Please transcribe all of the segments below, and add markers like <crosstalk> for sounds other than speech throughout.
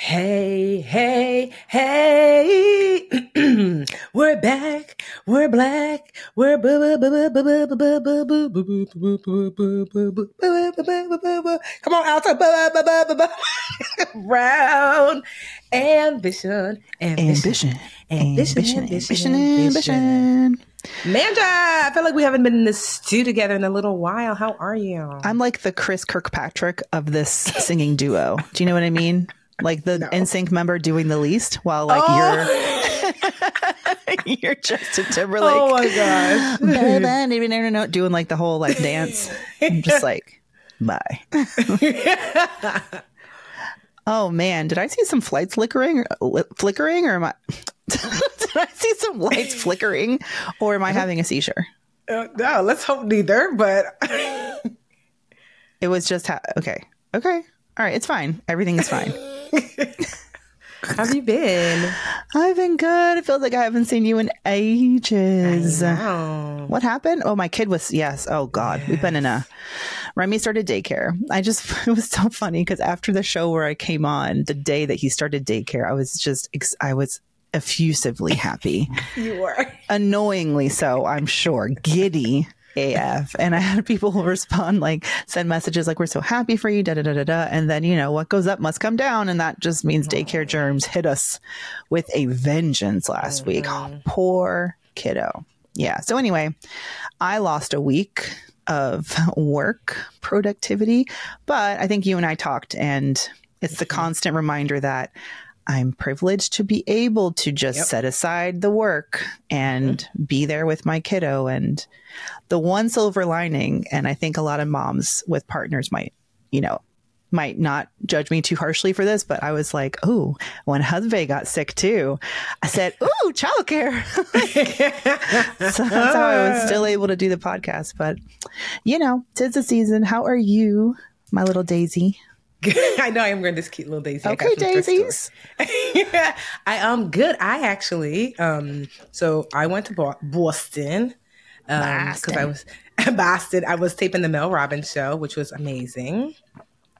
Hey, hey, hey. we're back. We're black. We're Come on, Alta. Brown. Ambition. Ambition. Ambition. Ambition. Ambition. Manda, I feel like we haven't been in this stew together in a little while. How are you? I'm like the Chris Kirkpatrick of this singing duo. Do you know what I mean? Like the No. NSYNC member doing the least while like Oh. you're <laughs> <laughs> you're Justin Timberlake. Oh my gosh. <laughs> No, no, no, doing like the whole like dance. I'm just like, bye. Oh man, did I see some flights flickering? li- Flickering, or am I? did I see some lights flickering, or am I having a seizure? Uh, no, let's hope neither, but It was just ha- okay. Okay, all right, it's fine. Everything is fine. <laughs> how have you been? I've been good. It feels like I haven't seen you in ages. What happened? Oh, my kid was yes. Oh God, we've been in a. Remy started daycare. I just <laughs> it was so funny because after the show where I came on, the day that he started daycare, I was just I was effusively happy, <laughs> You were. annoyingly so. I'm sure, giddy. AF. And I had people <laughs> respond like send messages like we're so happy for you, da da da da da. And then, you know, what goes up must come down. And that just means daycare germs hit us with a vengeance last week. Oh, poor kiddo. Yeah. So anyway, I lost a week of work productivity, but I think you and I talked and it's the mm-hmm. constant reminder that I'm privileged to be able to just Yep. set aside the work and mm-hmm. be there with my kiddo. And the one silver lining, and I think a lot of moms with partners might, you know, might not judge me too harshly for this, but I was like, oh, when husband got sick too, I said, ooh, childcare. <laughs> so that's how I was <laughs> still able to do the podcast. But, you know, tis the season. How are you, my little Daisy? <laughs> I know I am wearing this cute little daisy. Okay, daisies. <laughs> I am good. I actually, um, so I went to Bo- Boston because I Boston. was <laughs> Boston. I was taping the Mel Robbins show, which was amazing.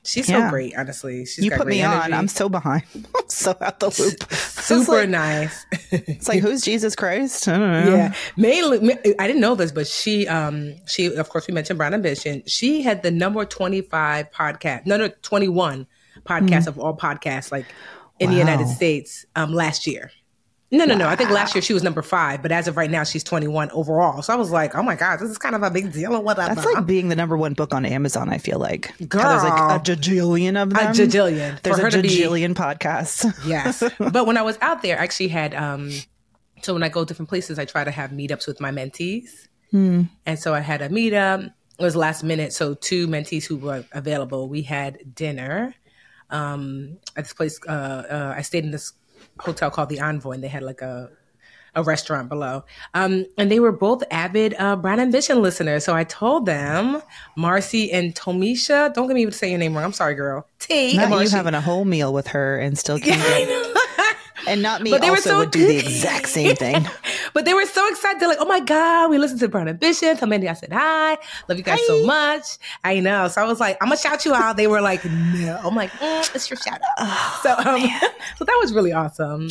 She's Yeah. so great, honestly. She's You got put great me on. I'm so behind. <laughs> I'm so out the loop. <laughs> Super like, nice. <laughs> it's like who's Jesus Christ? I don't know. Yeah, mainly I didn't know this, but she, um, she of course we mentioned Brown Ambition. She had the number twenty five podcast, no, no, twenty one podcast of all podcasts, like in the United States, um, last year. No, no, no. I think last year she was number five, but as of right now, she's twenty one overall. So I was like, oh my god, this is kind of a big deal or whatever. That's like being the number one book on Amazon. I feel like Girl. There's like a jajillion of them. a jajillion. There's For a to be- podcasts. Yes. <laughs> but when I was out there, I actually had um so when I go different places, I try to have meetups with my mentees. Hmm. And so I had a meetup. It was last minute. So two mentees who were available. We had dinner um at this place. Uh, uh I stayed in this hotel called the Envoy and they had like a a restaurant below. Um, and they were both avid uh, Brown Ambition listeners. So I told them, Marcy and Tomisha, don't get me to say your name wrong. I'm sorry, girl. T. Not you having a whole meal with her and still <laughs> can't know. And not me But they were also so would do the <laughs> exact same thing. But they were so excited. They're like, oh my God, we listened to Brown Ambition. Tell Mandi I said hi. Love you guys so much. I know. So I was like, I'm going to shout you out. They were like, no. I'm like, mm, it's your shout out. so, um, so <laughs> that was really awesome.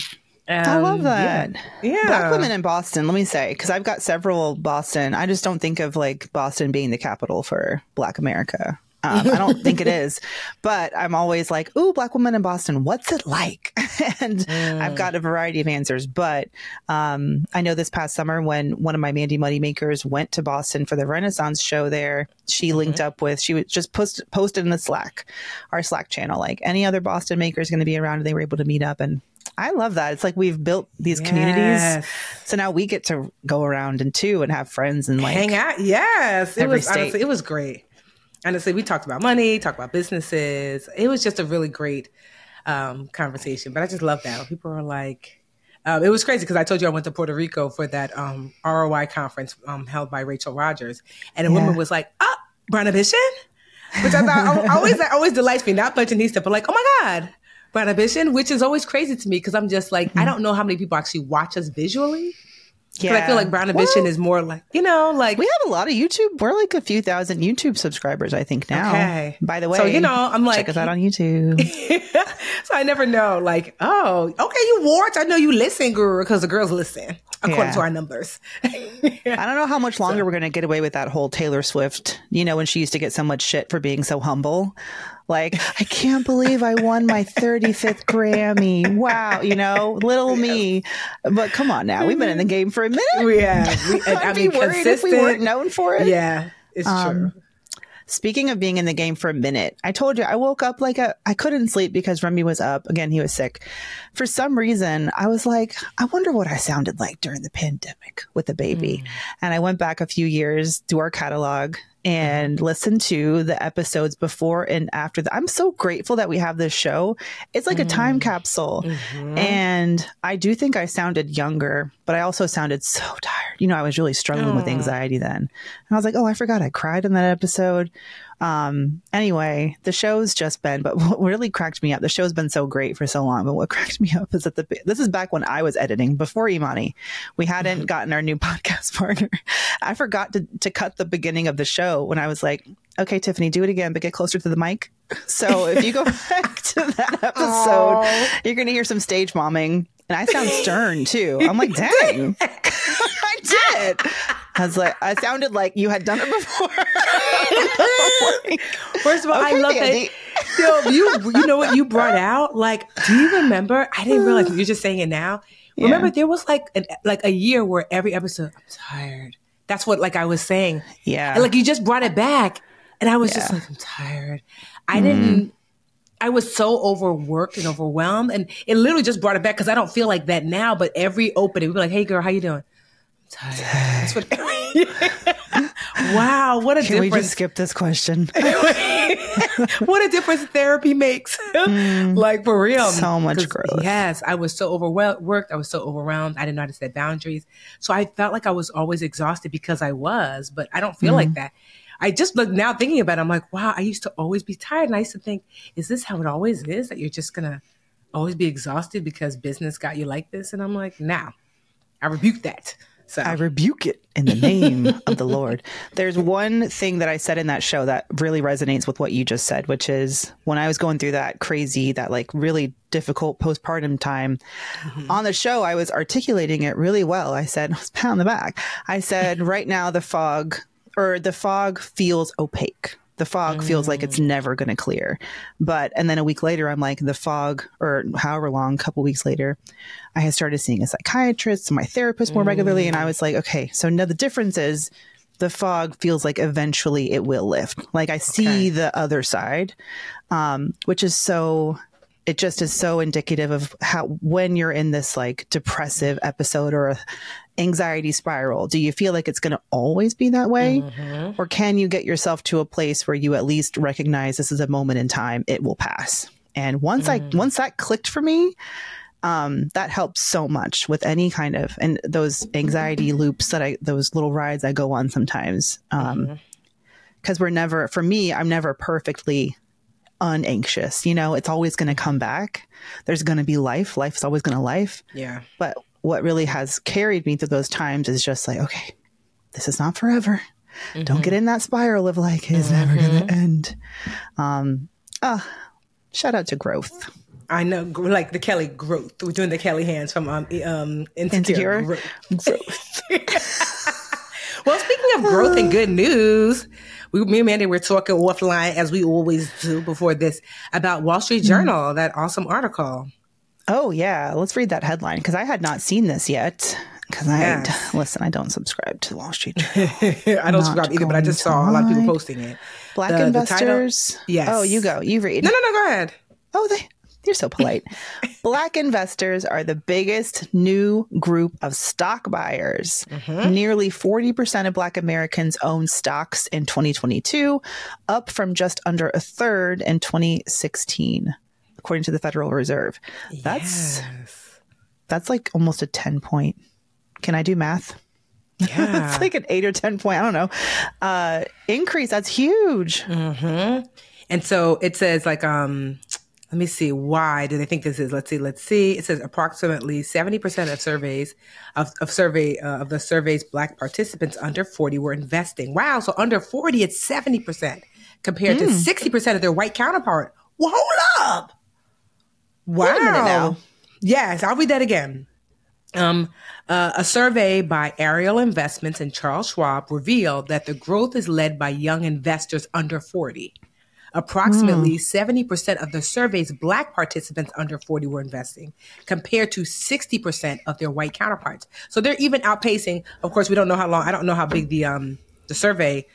I love Um, that. Yeah. Black women in Boston, let me say, because I've got several Boston. I just don't think of like Boston being the capital for Black America. Um, I don't think it <laughs> is, but I'm always like, "Ooh, black woman in Boston, what's it like?" <laughs> and mm. I've got a variety of answers. But um, I know this past summer when one of my Mandi Moneymakers went to Boston for the Renaissance show there, she mm-hmm. linked up with she was just post, posted in the Slack, our Slack channel, like any other Boston maker is going to be around, and they were able to meet up and. I love that. It's like we've built these yes. communities, so now we get to go around and too and have friends and like hang out. Yes, it was honestly, it was great honestly, we talked about money, talked about businesses. It was just a really great um, conversation. But I just love that. People are like, um, it was crazy because I told you I went to Puerto Rico for that um, ROI conference um, held by Rachel Rogers, and a yeah. woman was like, "Ah, oh, Ambition," which I thought always that always delights me. Not Budgetnista, but like, "Oh my god." Brown Ambition, which is always crazy to me because I'm just like, mm-hmm. I don't know how many people actually watch us visually. Yeah. I feel like Brown Ambition well, is more like, you know, like. We have a lot of YouTube. We're like a few thousand YouTube subscribers, I think, now. Okay. By the way. So, you know, I'm like. Check us out on YouTube. <laughs> so I never know, like, oh, okay, you watch. I know you listen, girl, because the girls listen, according yeah. to our numbers. I don't know how much <laughs> longer so. we're going to get away with that whole Taylor Swift, you know, when she used to get so much shit for being so humble. Like, I can't believe I won my 35th Grammy. Wow, you know, little me. But come on now, we've been in the game for a minute. We have. <laughs> We, I'd I mean, be worried if we weren't known for it. Yeah, it's um, true. Speaking of being in the game for a minute, I told you I woke up like a, I couldn't sleep because Remy was up. Again, he was sick. For some reason, I was like, I wonder what I sounded like during the pandemic with a baby. Mm. And I went back a few years to our catalog and listen to the episodes before and after that. I'm so grateful that we have this show. It's like mm. a time mm-hmm. capsule. Mm-hmm. And I do think I sounded younger, but I also sounded so tired. You know, I was really struggling with anxiety then. And I was like, oh, I forgot I cried in that episode. Um, anyway, the show's just been, but <laughs> what really cracked me up, the show's been so great for so long, but what <laughs> cracked me up is that the, this is back when I was editing before Imani. We hadn't mm-hmm. gotten our new <laughs> podcast partner. I forgot to, to cut the beginning of the show when I was like, okay, Tiffany, do it again, but get closer to the mic. So if you go back to that episode, Aww. you're going to hear some stage momming. And I sound stern too. I'm like, <laughs> dang, <laughs> I did. I was like, I sounded like you had done it before. <laughs> First of all, okay, I love Andy. that. Yo, you you know what you brought out? Like, do you remember? I didn't realize <sighs> you're just saying it now. Yeah. Remember, there was like an, like a year where every episode, I'm tired. That's what like I was saying. Yeah, and, like you just brought it back, and I was yeah. just like, I'm tired. I mm. didn't. I was so overworked and overwhelmed, and it literally just brought it back because I don't feel like that now. But every opening, we'd be like, "Hey, girl, how you doing?" That's what. <laughs> wow, what a Can difference! we just skip this question? <laughs> what a difference therapy makes. Mm, like for real, so much growth. Yes, I was so overworked. I was so overwhelmed. I didn't know how to set boundaries, so I felt like I was always exhausted because I was. But I don't feel mm like that. I just look now thinking about it. I'm like, wow, I used to always be tired, and I used to think, is this how it always is? That you're just gonna always be exhausted because business got you like this? And I'm like, now, I rebuke that. So. I rebuke it in the name of the Lord. <laughs> There's one thing that I said in that show that really resonates with what you just said, which is when I was going through that crazy, that like really difficult postpartum time mm-hmm. on the show, I was articulating it really well. I said, <laughs> I was pat on the back. I said, right now the fog or the fog feels opaque the fog mm. feels like it's mm. never going to clear. But, and then a week later, I'm like, the fog, or however long, a couple weeks later, I had started seeing a psychiatrist and my therapist more mm. regularly. And I mm. was like, okay, so now the difference is the fog feels like eventually it will lift. Like I see okay. the other side, um, which is so it just is so indicative of how when you're in this like depressive episode or anxiety spiral do you feel like it's going to always be that way mm-hmm. or can you get yourself to a place where you at least recognize this is a moment in time it will pass and once mm. i once that clicked for me um, that helps so much with any kind of and those anxiety loops that i those little rides i go on sometimes um because mm-hmm. we're never for me i'm never perfectly unanxious. You know, it's always going to come back. There's going to be life. Life's always going to life. Yeah. But what really has carried me through those times is just like, okay, this is not forever. Mm-hmm. Don't get in that spiral of like, it's mm-hmm. never going to end. Um, uh, shout out to growth. I know, like the Kelly growth. We're doing the Kelly hands from um, um insecure, insecure? growth. growth. <laughs> well, speaking of growth and good news, we, me and Mandi were talking offline as we always do before this about Wall Street Journal, mm-hmm. that awesome article. Oh yeah, let's read that headline because I had not seen this yet. Because yes. I <laughs> listen, I don't subscribe to the Wall Street <laughs> Journal. I don't subscribe either, but I just saw a lot of people posting it. Black the, investors. The title, yes. Oh, you go. You read. No, no, no. Go ahead. Oh, they you're so polite. <laughs> Black investors are the biggest new group of stock buyers. Mm-hmm. Nearly 40% of Black Americans own stocks in 2022, up from just under a third in 2016, according to the Federal Reserve. That's yes. that's like almost a 10 point. Can I do math? <laughs> Yeah. it's like an 8 or 10 point, I don't know. Uh increase. That's huge. hmm And so it says like um let me see why do they think this is let's see let's see it says approximately 70% of surveys of, of survey uh, of the surveys black participants under 40 were investing wow so under 40 it's 70% compared mm. to 60% hmm. of their white counterpart well hold up wow now. yes i'll read that again um, uh, a survey by Ariel Investments and Charles Schwab revealed that the growth is led by young investors under 40. Approximately mm. 70% of the survey's black participants under 40 were investing, compared to 60% of their white counterparts. So they're even outpacing. Of course, we don't know how long. I don't know how big the um the survey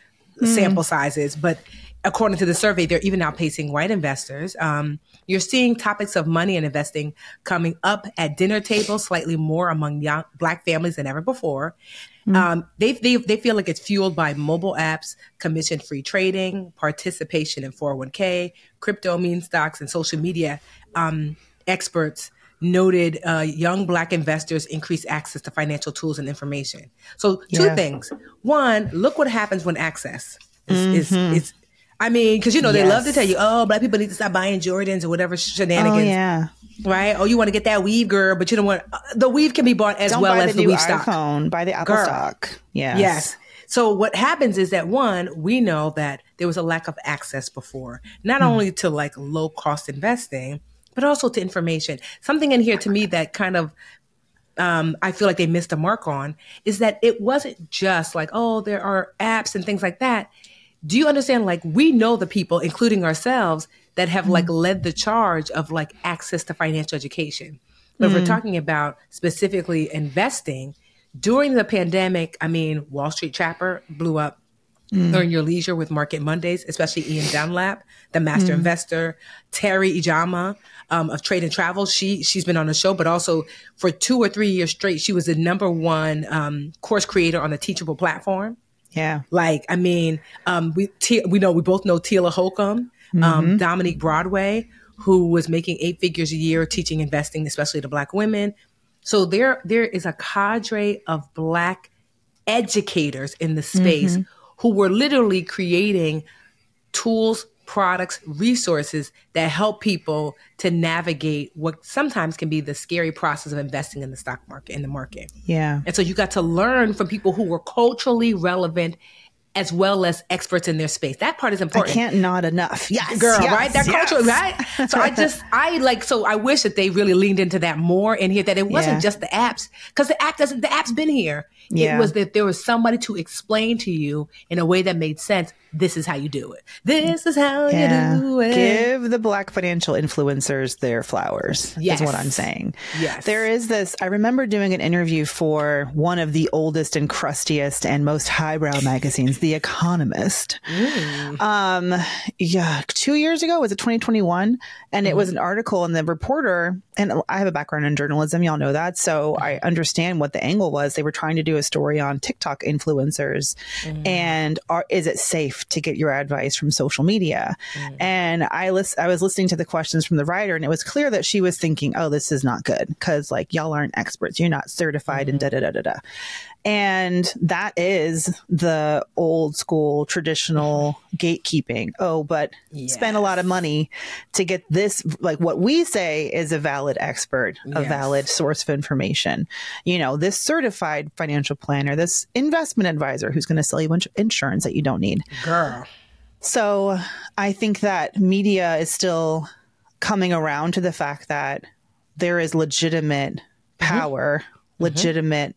mm. sample size is, but according to the survey, they're even outpacing white investors. Um, you're seeing topics of money and investing coming up at dinner tables slightly more among young black families than ever before. Mm-hmm. Um, they, they, they feel like it's fueled by mobile apps, commission free trading, participation in 401k, crypto meme stocks, and social media. Um, experts noted uh, young black investors increase access to financial tools and information. So, two things. One, look what happens when access is, mm-hmm. is, is I mean, because you know they love to tell you, oh, black people need to stop buying Jordans or whatever shenanigans. Oh, yeah. Right? Oh, you want to get that weave, girl, but you don't want uh, the weave can be bought as don't well as the, the weave iPhone, stock. Buy the Apple girl. stock. Yes. Yes. So what happens is that one, we know that there was a lack of access before, not hmm. only to like low cost investing, but also to information. Something in here to me that kind of um, I feel like they missed a mark on is that it wasn't just like, oh, there are apps and things like that do you understand like we know the people including ourselves that have like mm-hmm. led the charge of like access to financial education but mm-hmm. we're talking about specifically investing during the pandemic i mean wall street trapper blew up mm. Earn Your Leisure with Market Mondays, especially Ian Dunlap, the master mm. investor, Teri Ijeoma um, of Trade and Travel. She she's been on the show, but also for two or three years straight, she was the number one um, course creator on the Teachable platform. Yeah. Like, I mean, um, we t- we know we both know Tila Holcomb, um, mm-hmm. Dominique Broadway, who was making eight figures a year teaching investing, especially to Black women. So there there is a cadre of Black educators in the space mm-hmm. who were literally creating tools, products, resources that help people to navigate what sometimes can be the scary process of investing in the stock market, in the market. Yeah. And so you got to learn from people who were culturally relevant as well as experts in their space. That part is important. I can't nod enough. Yes, girl, yes, right? That yes. culture, right? So I just, <laughs> I like, so I wish that they really leaned into that more and here that it wasn't yeah. just the apps because the app doesn't, the app's been here. Yeah. It was that there was somebody to explain to you in a way that made sense. This is how you do it. This is how yeah. you do it. Give the black financial influencers their flowers. Yes. Is what I'm saying. Yes. There is this. I remember doing an interview for one of the oldest and crustiest and most highbrow magazines, The Economist. Mm. Um, yeah, two years ago was it 2021, and mm. it was mm-hmm. an article, and the reporter and I have a background in journalism, y'all know that. So I mm-hmm. understand what the angle was. They were trying to do a story on TikTok influencers mm. and are, is it safe to get your advice from social media? Mm. And I list, I was listening to the questions from the writer and it was clear that she was thinking, oh, this is not good because like y'all aren't experts. You're not certified mm. and mm-hmm. da da da da da. And that is the old school traditional gatekeeping. Oh, but yes. spend a lot of money to get this, like what we say is a valid expert, yes. a valid source of information. You know, this certified financial planner, this investment advisor who's going to sell you a bunch of insurance that you don't need. Girl. So I think that media is still coming around to the fact that there is legitimate mm-hmm. Mm-hmm. legitimate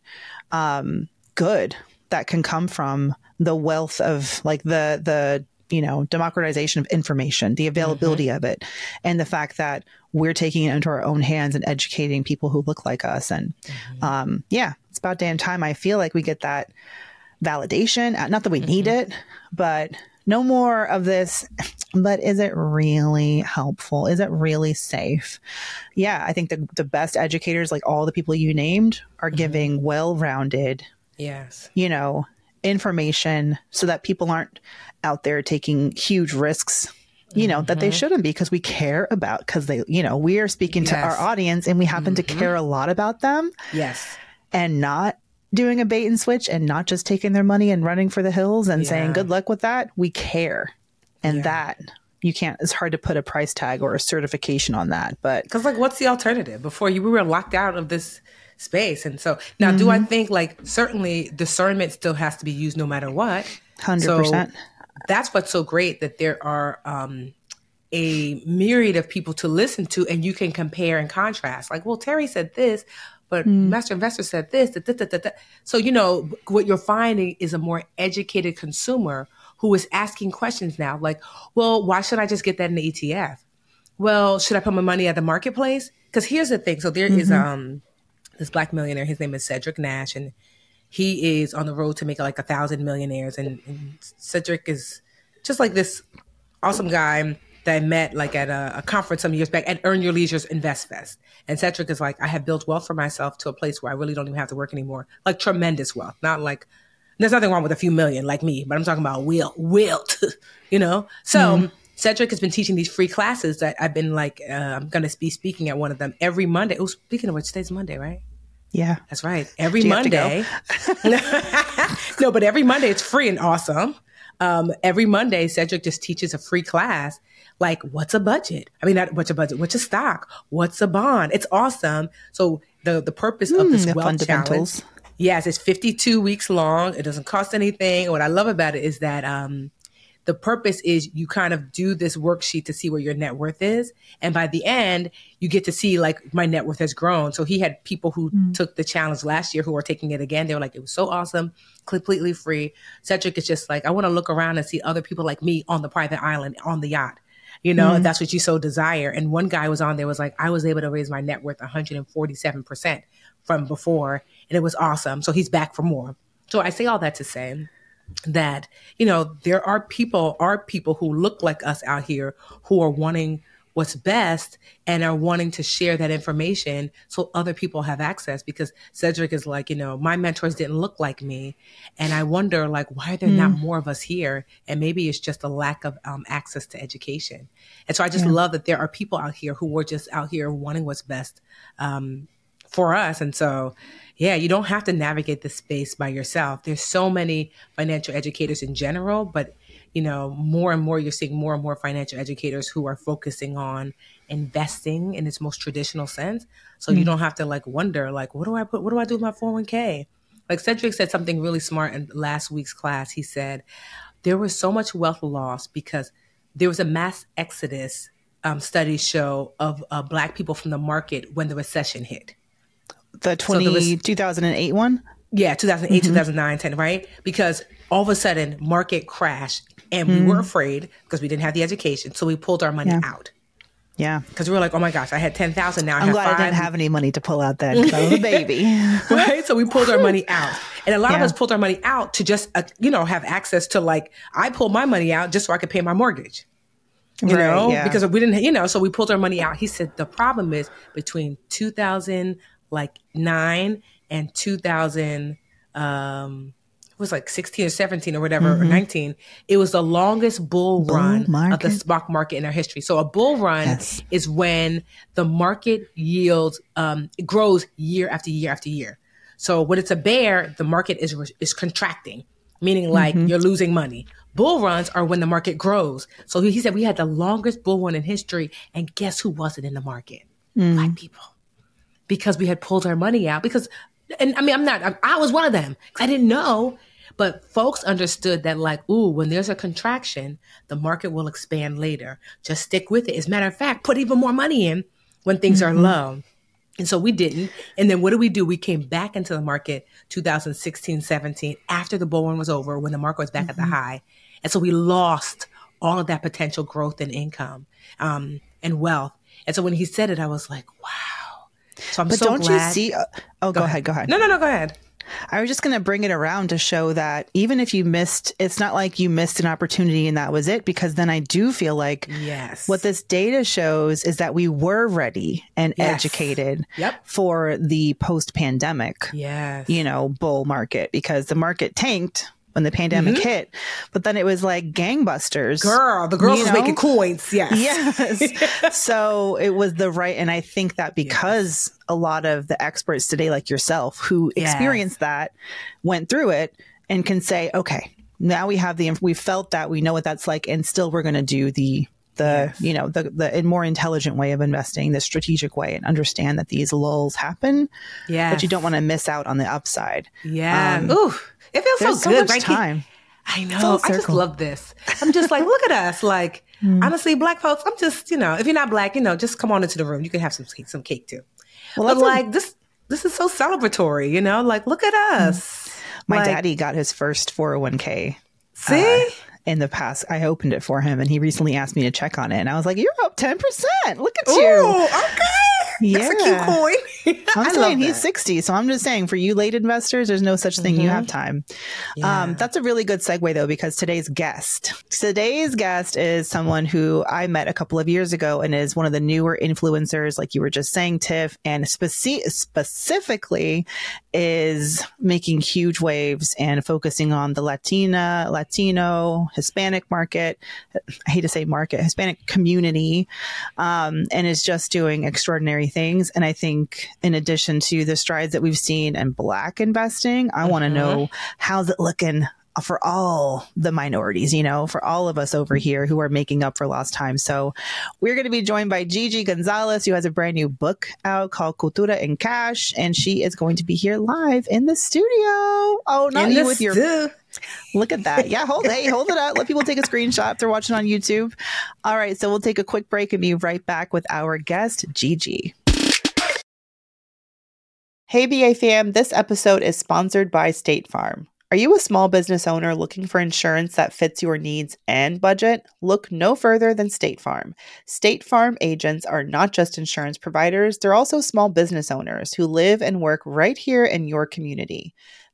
um, good that can come from the wealth of like the the you know democratization of information the availability mm-hmm. of it and the fact that we're taking it into our own hands and educating people who look like us and mm-hmm. um, yeah it's about damn time i feel like we get that validation uh, not that we mm-hmm. need it but no more of this but is it really helpful is it really safe yeah i think the, the best educators like all the people you named are mm-hmm. giving well-rounded yes you know information so that people aren't out there taking huge risks you know mm-hmm. that they mm-hmm. shouldn't be because we care about because they you know we are speaking yes. to our audience and we happen mm-hmm. to care a lot about them yes and not doing a bait and switch and not just taking their money and running for the hills and yeah. saying good luck with that we care and yeah. that you can't it's hard to put a price tag or a certification on that but because like what's the alternative before you we were locked out of this space and so now mm-hmm. do i mm-hmm. think like certainly discernment still has to be used no matter what 100% so that's what's so great that there are um a myriad of people to listen to and you can compare and contrast like well teri said this but mm. Master Investor said this. Da, da, da, so, you know, what you're finding is a more educated consumer who is asking questions now, like, well, why should I just get that in the ETF? Well, should I put my money at the marketplace? Because here's the thing. So there mm-hmm. is um this black millionaire. His name is Cedric Nash, and he is on the road to make like a thousand millionaires. And, and Cedric is just like this awesome guy that I met like at a, a, conference some years back at Earn Your Leisure's Invest Fest. And Cedric is like, I have built wealth for myself to a place where I really don't even have to work anymore. Like tremendous wealth, not like there's nothing wrong with a few million like me, but I'm talking about will, wilt, <laughs> you know? So mm-hmm. Cedric has been teaching these free classes that I've been like, uh, I'm going to be speaking at one of them every Monday. Oh, speaking of which, today's Monday, right? Yeah. That's right. Every Monday. <laughs> no, but every Monday it's free and awesome. Um, every Monday, Cedric just teaches a free class like what's a budget? I mean, not what's a budget, what's a stock, what's a bond? It's awesome. So the the purpose mm, of this wealth challenge, yes, it's 52 weeks long. It doesn't cost anything. What I love about it is that um, the purpose is you kind of do this worksheet to see where your net worth is, and by the end, you get to see like my net worth has grown. So he had people who mm. took the challenge last year who are taking it again. They were like, it was so awesome, completely free. Cedric is just like, I want to look around and see other people like me on the private island on the yacht you know, mm-hmm. that's what you so desire. And one guy was on there was like, I was able to raise my net worth 147% from before, and it was awesome. So he's back for more. So I say all that to say that, you know, there are people, are people who look like us out here who are wanting what's best and are wanting to share that information so other people have access because Cedric is like, you know, my mentors didn't look like me. And I wonder like, why are there mm. not more of us here? And maybe it's just a lack of um, access to education. And so I just yeah. love that there are people out here who were just out here wanting what's best um, for us. And so, yeah, you don't have to navigate the space by yourself. There's so many financial educators in general, but you know, more and more you're seeing more and more financial educators who are focusing on investing in its most traditional sense. So mm-hmm. you don't have to like wonder, like, what do I put, what do I do with my 401k? Like Cedric said something really smart in last week's class. He said, there was so much wealth lost because there was a mass exodus um, studies show of uh, black people from the market when the recession hit. The 20, so was, 2008 one? Yeah, 2008, mm-hmm. 2009, 10, right? Because all of a sudden market crashed and we were hmm. afraid because we didn't have the education. So we pulled our money yeah. out. Yeah. Because we were like, oh my gosh, I had 10,000 now. I am glad five. I didn't have any money to pull out then because I was a baby. <laughs> <laughs> right. So we pulled our money out. And a lot yeah. of us pulled our money out to just, uh, you know, have access to like, I pulled my money out just so I could pay my mortgage. You right, know, yeah. because we didn't, you know, so we pulled our money out. He said the problem is between 2000, like nine and 2000, um, was like 16 or 17 or whatever, mm-hmm. or 19. It was the longest bull, bull run market. of the stock market in our history. So a bull run yes. is when the market yields, um, it grows year after year after year. So when it's a bear, the market is, is contracting, meaning like mm-hmm. you're losing money. Bull runs are when the market grows. So he said we had the longest bull run in history. And guess who wasn't in the market? Mm. Black people. Because we had pulled our money out. Because and I mean, I'm not, I, I was one of them. I didn't know but folks understood that, like, ooh, when there's a contraction, the market will expand later. Just stick with it. As a matter of fact, put even more money in when things mm-hmm. are low. And so we didn't. And then what did we do? We came back into the market 2016, 17, after the bull run was over, when the market was back mm-hmm. at the mm-hmm. high. And so we lost all of that potential growth and income um, and wealth. And so when he said it, I was like, wow. So I'm but so don't glad. you see? Uh, oh, go, go ahead. ahead. Go ahead. No, no, no. Go ahead. I was just going to bring it around to show that even if you missed, it's not like you missed an opportunity and that was it, because then I do feel like yes. what this data shows is that we were ready and yes. educated yep. for the post pandemic, yes. you know, bull market because the market tanked when the pandemic mm-hmm. hit. But then it was like gangbusters. Girl, the girls was making coins. Yes. <laughs> Yes. <laughs> so it was the right. And I think that because yes. a lot of the experts today, like yourself, who yes. experienced that, went through it and can say, okay, now we have the, we felt that, we know what that's like, and still we're going to do the the yes. you know the the more intelligent way of investing, the strategic way, and understand that these lulls happen. Yeah, but you don't want to miss out on the upside. Yeah. Um, Ooh. It feels There's so good, so right? Time. I know. I just love this. I'm just like, look at us. Like, mm. honestly, black folks, I'm just, you know, if you're not black, you know, just come on into the room. You can have some some cake too. Well, but like a- this, this is so celebratory, you know. Like, look at hmm. us. My like, daddy got his first 401k. See. Uh, in the past, I opened it for him, and he recently asked me to check on it, and I was like, "You're up ten percent. Look at Ooh, you." Okay. Yeah. That's a cute coin. <laughs> I'm saying he's 60. So I'm just saying for you late investors, there's no such thing. Mm-hmm. You have mm-hmm. time. Yeah. Um, that's a really good segue though, because today's guest, today's guest is someone who I met a couple of years ago and is one of the newer influencers, like you were just saying, Tiff, and speci- specifically is making huge waves and focusing on the Latina, Latino, Hispanic market. I hate to say market, Hispanic community, um, and is just doing extraordinary things. And I think, in addition to the strides that we've seen in Black investing, I mm-hmm. want to know how's it looking for all the minorities, you know, for all of us over here who are making up for lost time. So we're going to be joined by Gigi Gonzalez, who has a brand new book out called Cultura and Cash, and she is going to be here live in the studio. Oh, not in you with stu- your. Look at that. Yeah, hold hey, hold it up. Let people take a screenshot if they're watching on YouTube. All right, so we'll take a quick break and be right back with our guest, Gigi. Hey BA fam, this episode is sponsored by State Farm. Are you a small business owner looking for insurance that fits your needs and budget? Look no further than State Farm. State Farm agents are not just insurance providers, they're also small business owners who live and work right here in your community.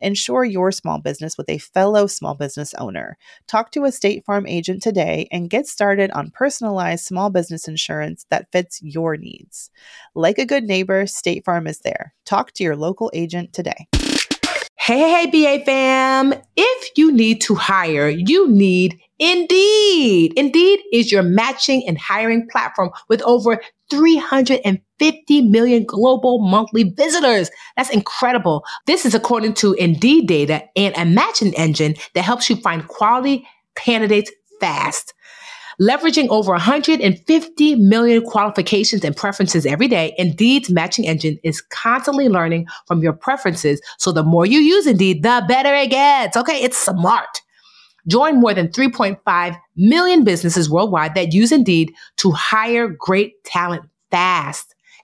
Insure your small business with a fellow small business owner. Talk to a State Farm agent today and get started on personalized small business insurance that fits your needs. Like a good neighbor, State Farm is there. Talk to your local agent today. Hey, hey, BA fam. If you need to hire, you need Indeed. Indeed is your matching and hiring platform with over 350 million global monthly visitors. That's incredible. This is according to Indeed data and a matching engine that helps you find quality candidates fast. Leveraging over 150 million qualifications and preferences every day, Indeed's matching engine is constantly learning from your preferences. So the more you use Indeed, the better it gets. Okay, it's smart. Join more than 3.5 million businesses worldwide that use Indeed to hire great talent fast.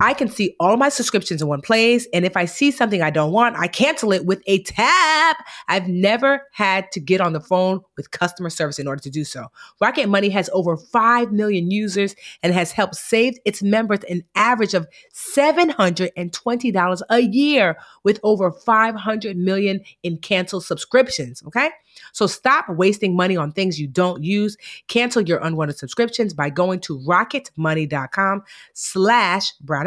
I can see all my subscriptions in one place. And if I see something I don't want, I cancel it with a tap. I've never had to get on the phone with customer service in order to do so. Rocket Money has over 5 million users and has helped save its members an average of $720 a year with over 500 million in canceled subscriptions. Okay. So stop wasting money on things you don't use. Cancel your unwanted subscriptions by going to rocketmoney.com slash brown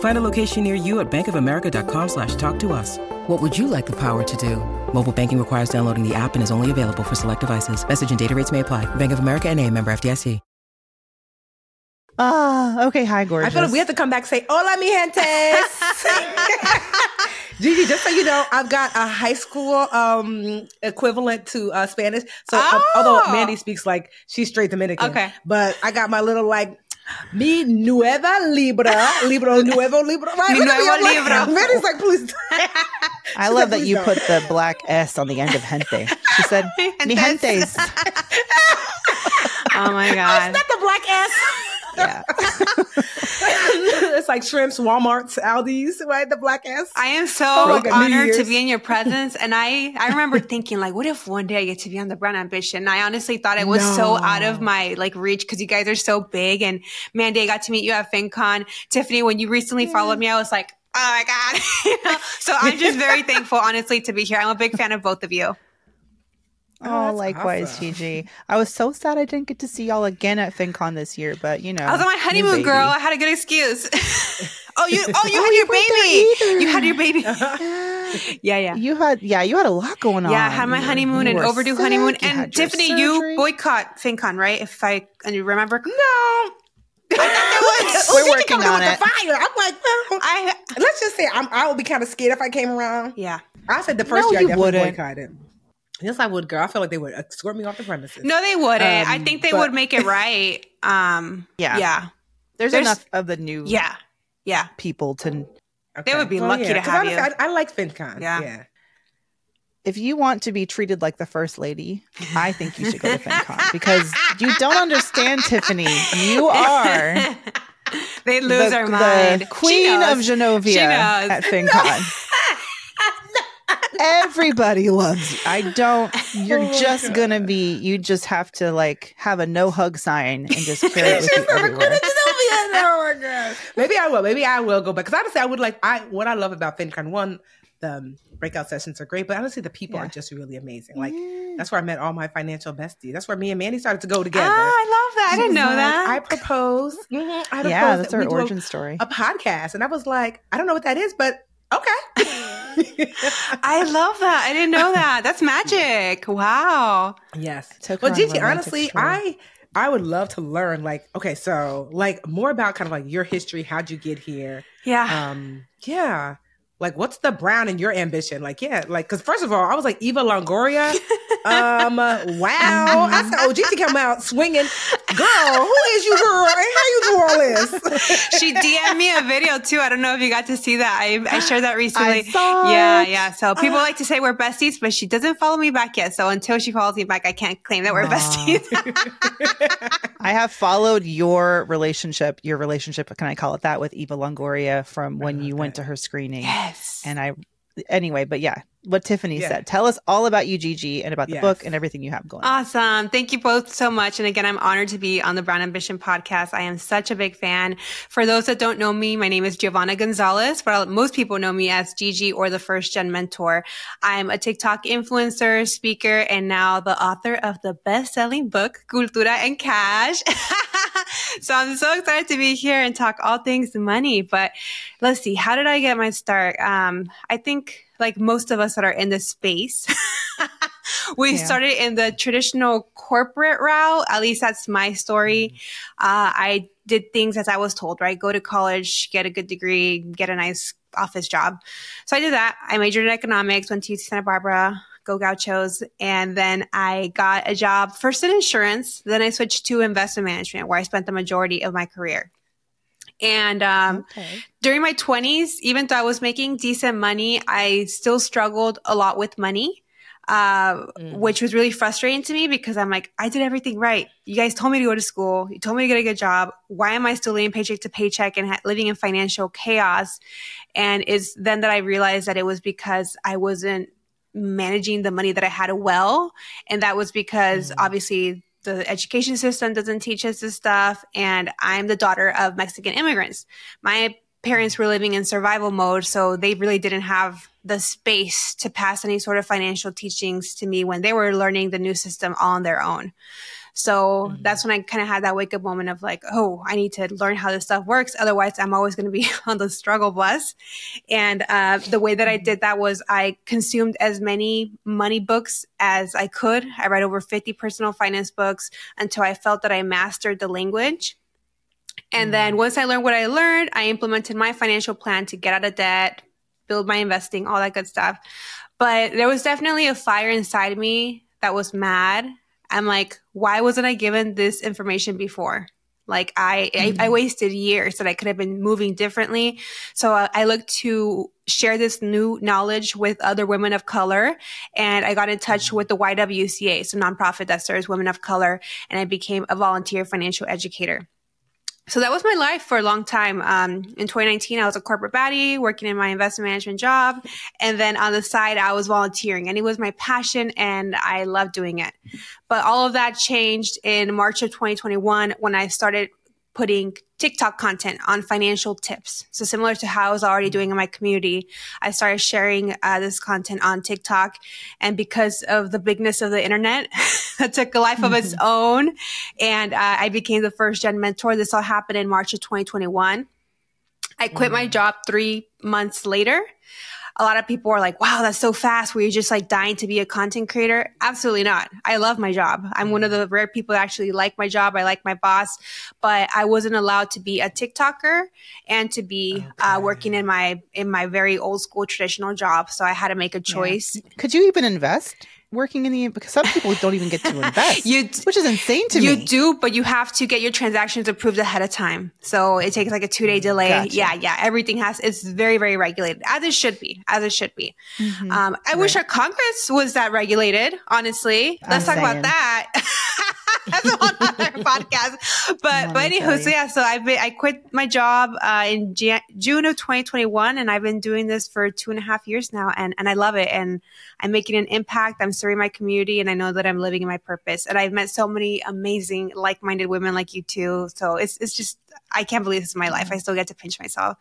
Find a location near you at bankofamerica.com slash talk to us. What would you like the power to do? Mobile banking requires downloading the app and is only available for select devices. Message and data rates may apply. Bank of America and a member FDIC. Ah, okay. Hi, gorgeous. I feel like we have to come back and say, hola, mi gente. <laughs> <laughs> Gigi, just so you know, I've got a high school um, equivalent to uh, Spanish. So uh, although Oh. Mandi speaks like she's straight Dominican. Okay. But I got my little like, mi nueva libra, libro nuevo libro. Right? Mi Look at me, nuevo I'm like- libro. Mandi's like, please. <laughs> I She love said, that you don't." put the black S on the end of gente. She said, <laughs> mi Gentes. gentes. <laughs> Oh my god It's god. not the black ass. Yeah. <laughs> it's like shrimps, Walmart's, Aldi's, right? The black ass. I am so oh like honored to be in your presence. And I, I <laughs> remember thinking like, what if one day I get to be on the Brown Ambition? I honestly thought it was so out of my like reach because you guys are so big. And Mandi, I got to meet you at FinCon. Tiffany, when you recently followed me, I was like, oh my God. <laughs> So I'm just very thankful, honestly, to be here. I'm a big fan of both of you. Oh, oh, that's likewise, awesome. Gigi. I was so sad I didn't get to see y'all again at FinCon this year, but you know. I was on my honeymoon, girl. I had a good excuse. <laughs> oh, you, oh, you <laughs> Oh, had you your weren't baby. You had your baby. Yeah. <laughs> yeah, yeah. You had, yeah, you had a lot going on. Yeah, I had my honeymoon and overdue sick, honeymoon. you And had your Tiffany, you boycott FinCon, right? If I and you remember, no. We're Gigi working coming on with it. The fire. I'm like, well, I let's just say I'm, I would be kind of scared if I came around. yeah. I said the first No, year I definitely wouldn't. boycotted. Yes, I would, girl. I feel like they would escort me off the premises. No, they wouldn't. I Um, think they but- would make it <laughs> right. Um, Yeah. yeah, There's, There's- enough of the new yeah, yeah. people to. They would be lucky to have honestly, you. I, I like FinCon. Yeah. yeah. If you want to be treated like the first lady, <laughs> I think you should go to FinCon because you don't understand, Tiffany. You are <laughs> they lose the, their mind. She queen of Genovia at FinCon. Everybody loves you. I don't. You're Oh just God. gonna be. You just have to like have a no hug sign and just carry it <laughs> with you everywhere. oh my god. Maybe I will. Maybe I will go back. Because honestly, I would like. I what I love about FinCon one, the um, breakout sessions are great, but honestly, the people Yeah. are just really amazing. Like that's where I met all my financial besties. That's where me and Mandi started to go together. Ah, I love that. I didn't know like, that. I proposed. Mhm, I Yeah, that's that our origin story. A podcast, and I was like, I don't know what that is, but okay. <laughs> I love that. I didn't know that. That's magic. Wow. Yes. Well, Gigi, honestly. I I would love to learn like okay, so like more about kind of like your history, how'd you get here? Yeah. Um, yeah. Like what's the brown in your ambition? Like, yeah, like cause first of all, I was like Eva Longoria. um uh, wow. I said, oh Gigi come out swinging. Girl, who is you girl? And how you do all this? she DM'd me a video too. I don't know if you got to see that. I, I shared that <gasps> recently. saw yeah, it. yeah. So people like to say we're besties, but she doesn't follow me back yet. So until she follows me back, I can't claim that we're Aw. besties. <laughs> I have followed your relationship, your relationship, can I call it that, with Eva Longoria from when love you went to her screening. yes. And I, anyway, but yeah, what Tiffany Yeah. said. Tell us all about you, Gigi, and about the Yes. book and everything you have going on. Awesome. Thank you both so much. And again, I'm honored to be on the Brown Ambition podcast. I am such a big fan. For those that don't know me, my name is Giovanna Gonzalez, but most people know me as Gigi or the First Gen Mentor. I'm a TikTok influencer, speaker, and now the author of the best selling book, Cultura and Cash. <laughs> <laughs> so I'm so excited to be here and talk all things money. But let's see, how did I get my start? Um, I think like most of us that are in this space, <laughs> we Yeah. started in the traditional corporate route. At least that's my story. Uh, I did things as I was told, right? Go to college, get a good degree, get a nice office job. So I did that. I majored in economics, went to UC Santa Barbara, go Gauchos. And then I got a job first in insurance. Then I switched to investment management where I spent the majority of my career. And um, okay. during my 20s, even though I was making decent money, I still struggled a lot with money. Uh, mm. which was really frustrating to me because I'm like, I did everything right. You guys told me to go to school. You told me to get a good job. Why am I still living paycheck to paycheck and ha- living in financial chaos? And it's then that I realized that it was because I wasn't managing the money that I had well. And that was because mm. obviously the education system doesn't teach us this stuff. And I'm the daughter of Mexican immigrants. My parents were living in survival mode, so they really didn't have the space to pass any sort of financial teachings to me when they were learning the new system on their own. So mm-hmm. that's when I kind of had that wake up moment of like, oh, I need to learn how this stuff works. Otherwise, I'm always going to be <laughs> on the struggle bus. And uh, the way that I did that was I consumed as many money books as I could. I read over 50 personal finance books until I felt that I mastered the language. And then mm-hmm. once I learned what I learned, I implemented my financial plan to get out of debt, build my investing, all that good stuff. But there was definitely a fire inside me that was mad I'm like, why wasn't I given this information before? Like I, mm-hmm. I, I, mm-hmm. wasted years that I could have been moving differently. So uh, I look to share this new knowledge with other women of color. And I got in touch mm-hmm. with the YWCA, so nonprofit that serves women of color. And I became a volunteer financial educator so that was my life for a long time. Um, in 2019, I was a corporate baddie working in my investment management job. And then on the side, I was volunteering and it was my passion and I loved doing it. But all of that changed in March of 2021 when I started putting TikTok content on financial tips. So similar to how I was already doing in my community, I started sharing uh, this content on TikTok. And because of the bigness of the internet, <laughs> it took a life of its mm-hmm. own. And uh, I became the first gen mentor. This all happened in March of 2021. I quit mm. my job three months later a lot of people are like, wow, that's so fast. Were you just like dying to be a content creator? Absolutely not. I love my job. I'm one of the rare people that actually like my job. I like my boss, but I wasn't allowed to be a TikToker and to be uh, okay. uh, working in my, in my very old school traditional job. So I had to make a choice. Yeah. Could you even invest? Working in the because some people don't even get to <laughs> invest, you, which is insane to you me. You do, but you have to get your transactions approved ahead of time. So it takes like a two day delay. Gotcha. Yeah, yeah. Everything has it's very very regulated as it should be, as it should be. Mm-hmm. Um, I right. wish our Congress was that regulated. Honestly, let's I'm talk saying. about that. <laughs> <laughs> That's a whole other <laughs> podcast. But but anywho, so yeah, so I've been I quit my job uh, in Jan- June of 2021, and I've been doing this for two and a half years now, and and I love it, and I'm making an impact. I'm serving my community, and I know that I'm living in my purpose. And I've met so many amazing, like-minded women like you too. So it's it's just I can't believe this is my life. I still get to pinch myself.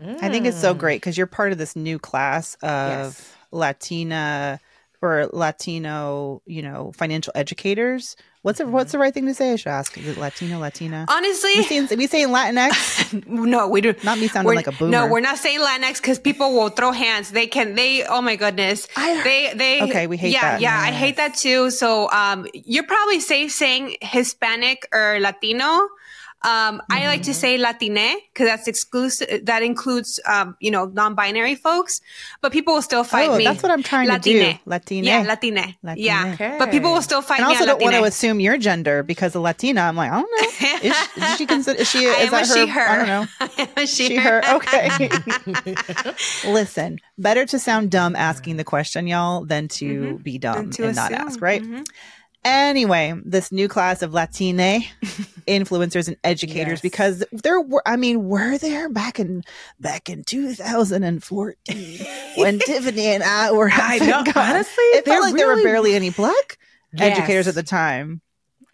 I think it's so great because you're part of this new class of yes. Latina for Latino, you know, financial educators. What's the, what's the right thing to say? I should ask. Is it Latino, Latina? Honestly, we saying, we saying Latinx. <laughs> no, we do not. Me sounding we're, like a boomer. No, we're not saying Latinx because people will throw hands. They can. They. Oh my goodness. I, they. They. Okay, we hate yeah, that. Yeah, I hate that too. So, um, you're probably safe saying Hispanic or Latino um, mm-hmm. I like to mm-hmm. say Latine because that's exclusive. That includes, um, you know, non-binary folks, but people will still fight oh, me. That's what I'm trying Latine. to do. Latine. Yeah, Latine. Latine. Yeah, okay. but people will still fight and me. I also don't want to assume your gender because a Latina. I'm like, I don't know. Is, she, is she consider? Is she? <laughs> Is that her? She, her? I don't know. <laughs> she, she her. <laughs> Okay. Listen, better to sound dumb asking the question, y'all, than to mm-hmm. be dumb and not ask. Right. Mm-hmm. Anyway, this new class of Latine <laughs> influencers and educators, yes. because there were, I mean, were there back in back in 2014 <laughs> when Tiffany and I were I know, honestly, it felt like really... there were barely any black yes. educators at the time.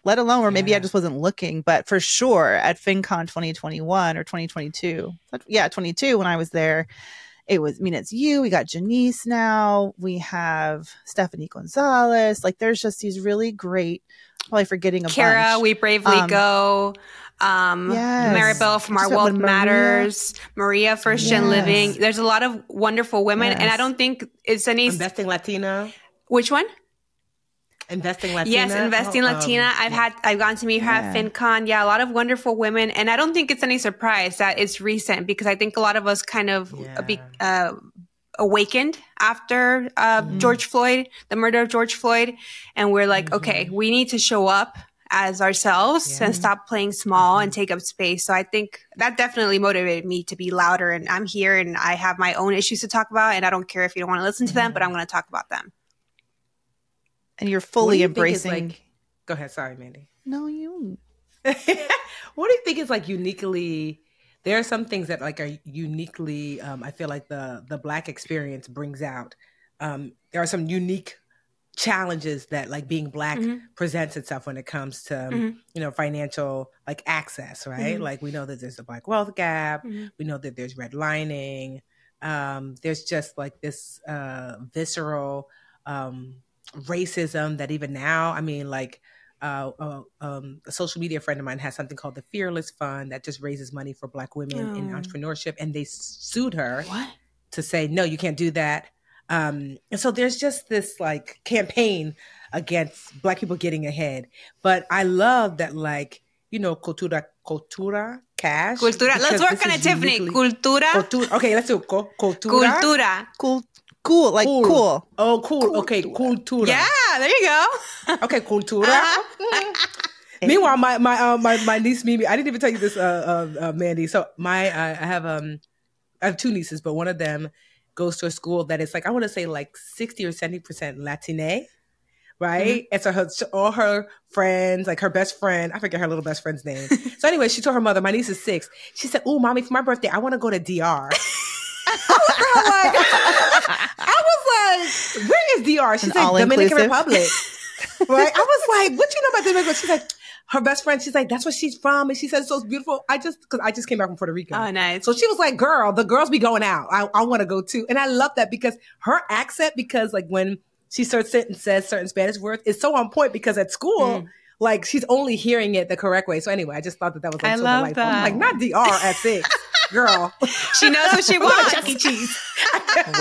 Let alone, or maybe yeah. I just wasn't looking, but for sure at FinCon 2021 or 2022, yeah, 22 when I was there, it was, I mean, it's you. We got Janice now. We have Stephanie Gonzalez. Like, there's just these really great, probably forgetting a Kara, bunch. We Bravely um, Go. Um, yes. Maribel from Our Wealth Matters, Maria, First Gen yes. Living. There's a lot of wonderful women. Yes. And I don't think it's any. Investing Latina. Which one? Investing Latina. Yes, Investing oh, Latina. Um, I've had I've gone to meet her yeah. at FinCon. Yeah, a lot of wonderful women, and I don't think it's any surprise that it's recent because I think a lot of us kind of yeah. be, uh, awakened after uh, mm-hmm. George Floyd, the murder of George Floyd, and we're like, mm-hmm. okay, we need to show up as ourselves yeah. and stop playing small mm-hmm. and take up space. So I think that definitely motivated me to be louder. And I'm here and I have my own issues to talk about, and I don't care if you don't want to listen to them, but I'm going to talk about them and you're fully you embracing. Like, go ahead. Sorry, Mandi. No, you. <laughs> what do you think is like uniquely? There are some things that like are uniquely. Um, I feel like the the black experience brings out. Um, there are some unique challenges that like being black mm-hmm. presents itself when it comes to mm-hmm. you know financial like access right mm-hmm. like we know that there's a black wealth gap mm-hmm. we know that there's redlining um, there's just like this uh, visceral um, racism that even now, I mean, like uh, uh, um, a social media friend of mine has something called the Fearless Fund that just raises money for Black women oh. in entrepreneurship, and they sued her what? to say no, you can't do that. Um, and so there's just this like campaign against Black people getting ahead. But I love that, like you know, cultura, cultura, cash. Cultura. Let's work on it, Tiffany. Cultura. cultura. Okay, let's do cultura. Cultura. Cultura cool, like cool. cool. Oh, cool. Okay, cultura. Yeah, there you go. <laughs> okay, cultura. Uh-huh. Meanwhile, my my uh, my my niece Mimi, I didn't even tell you this, uh, uh, uh Mandi. So my uh, I have um I have two nieces, but one of them goes to a school that is like I want to say like sixty or seventy percent Latine, right? Mm-hmm. And so her, all her friends, like her best friend, I forget her little best friend's name. so anyway, she told her mother, my niece is six. She said, "Oh, mommy, for my birthday, I want to go to DR." <laughs> I was like, where is DR? She's like, Dominican Republic. <laughs> right? I was like, what you know about Dominican? Republic? She's like, her best friend, she's like, that's where she's from. And she says, so it's beautiful. I just, cause I just came back from Puerto Rico. Oh, nice. So she was like, girl, the girls be going out. I, I want to go too. And I love that because her accent, because like when she starts it and says certain Spanish words, is so on point because at school, mm. like she's only hearing it the correct way. So anyway, I just thought that that was like, I so love delightful. that. I'm like, not DR at six girl. she knows what she wants. Chuck E. Cheese.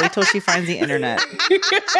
Wait till she finds the internet.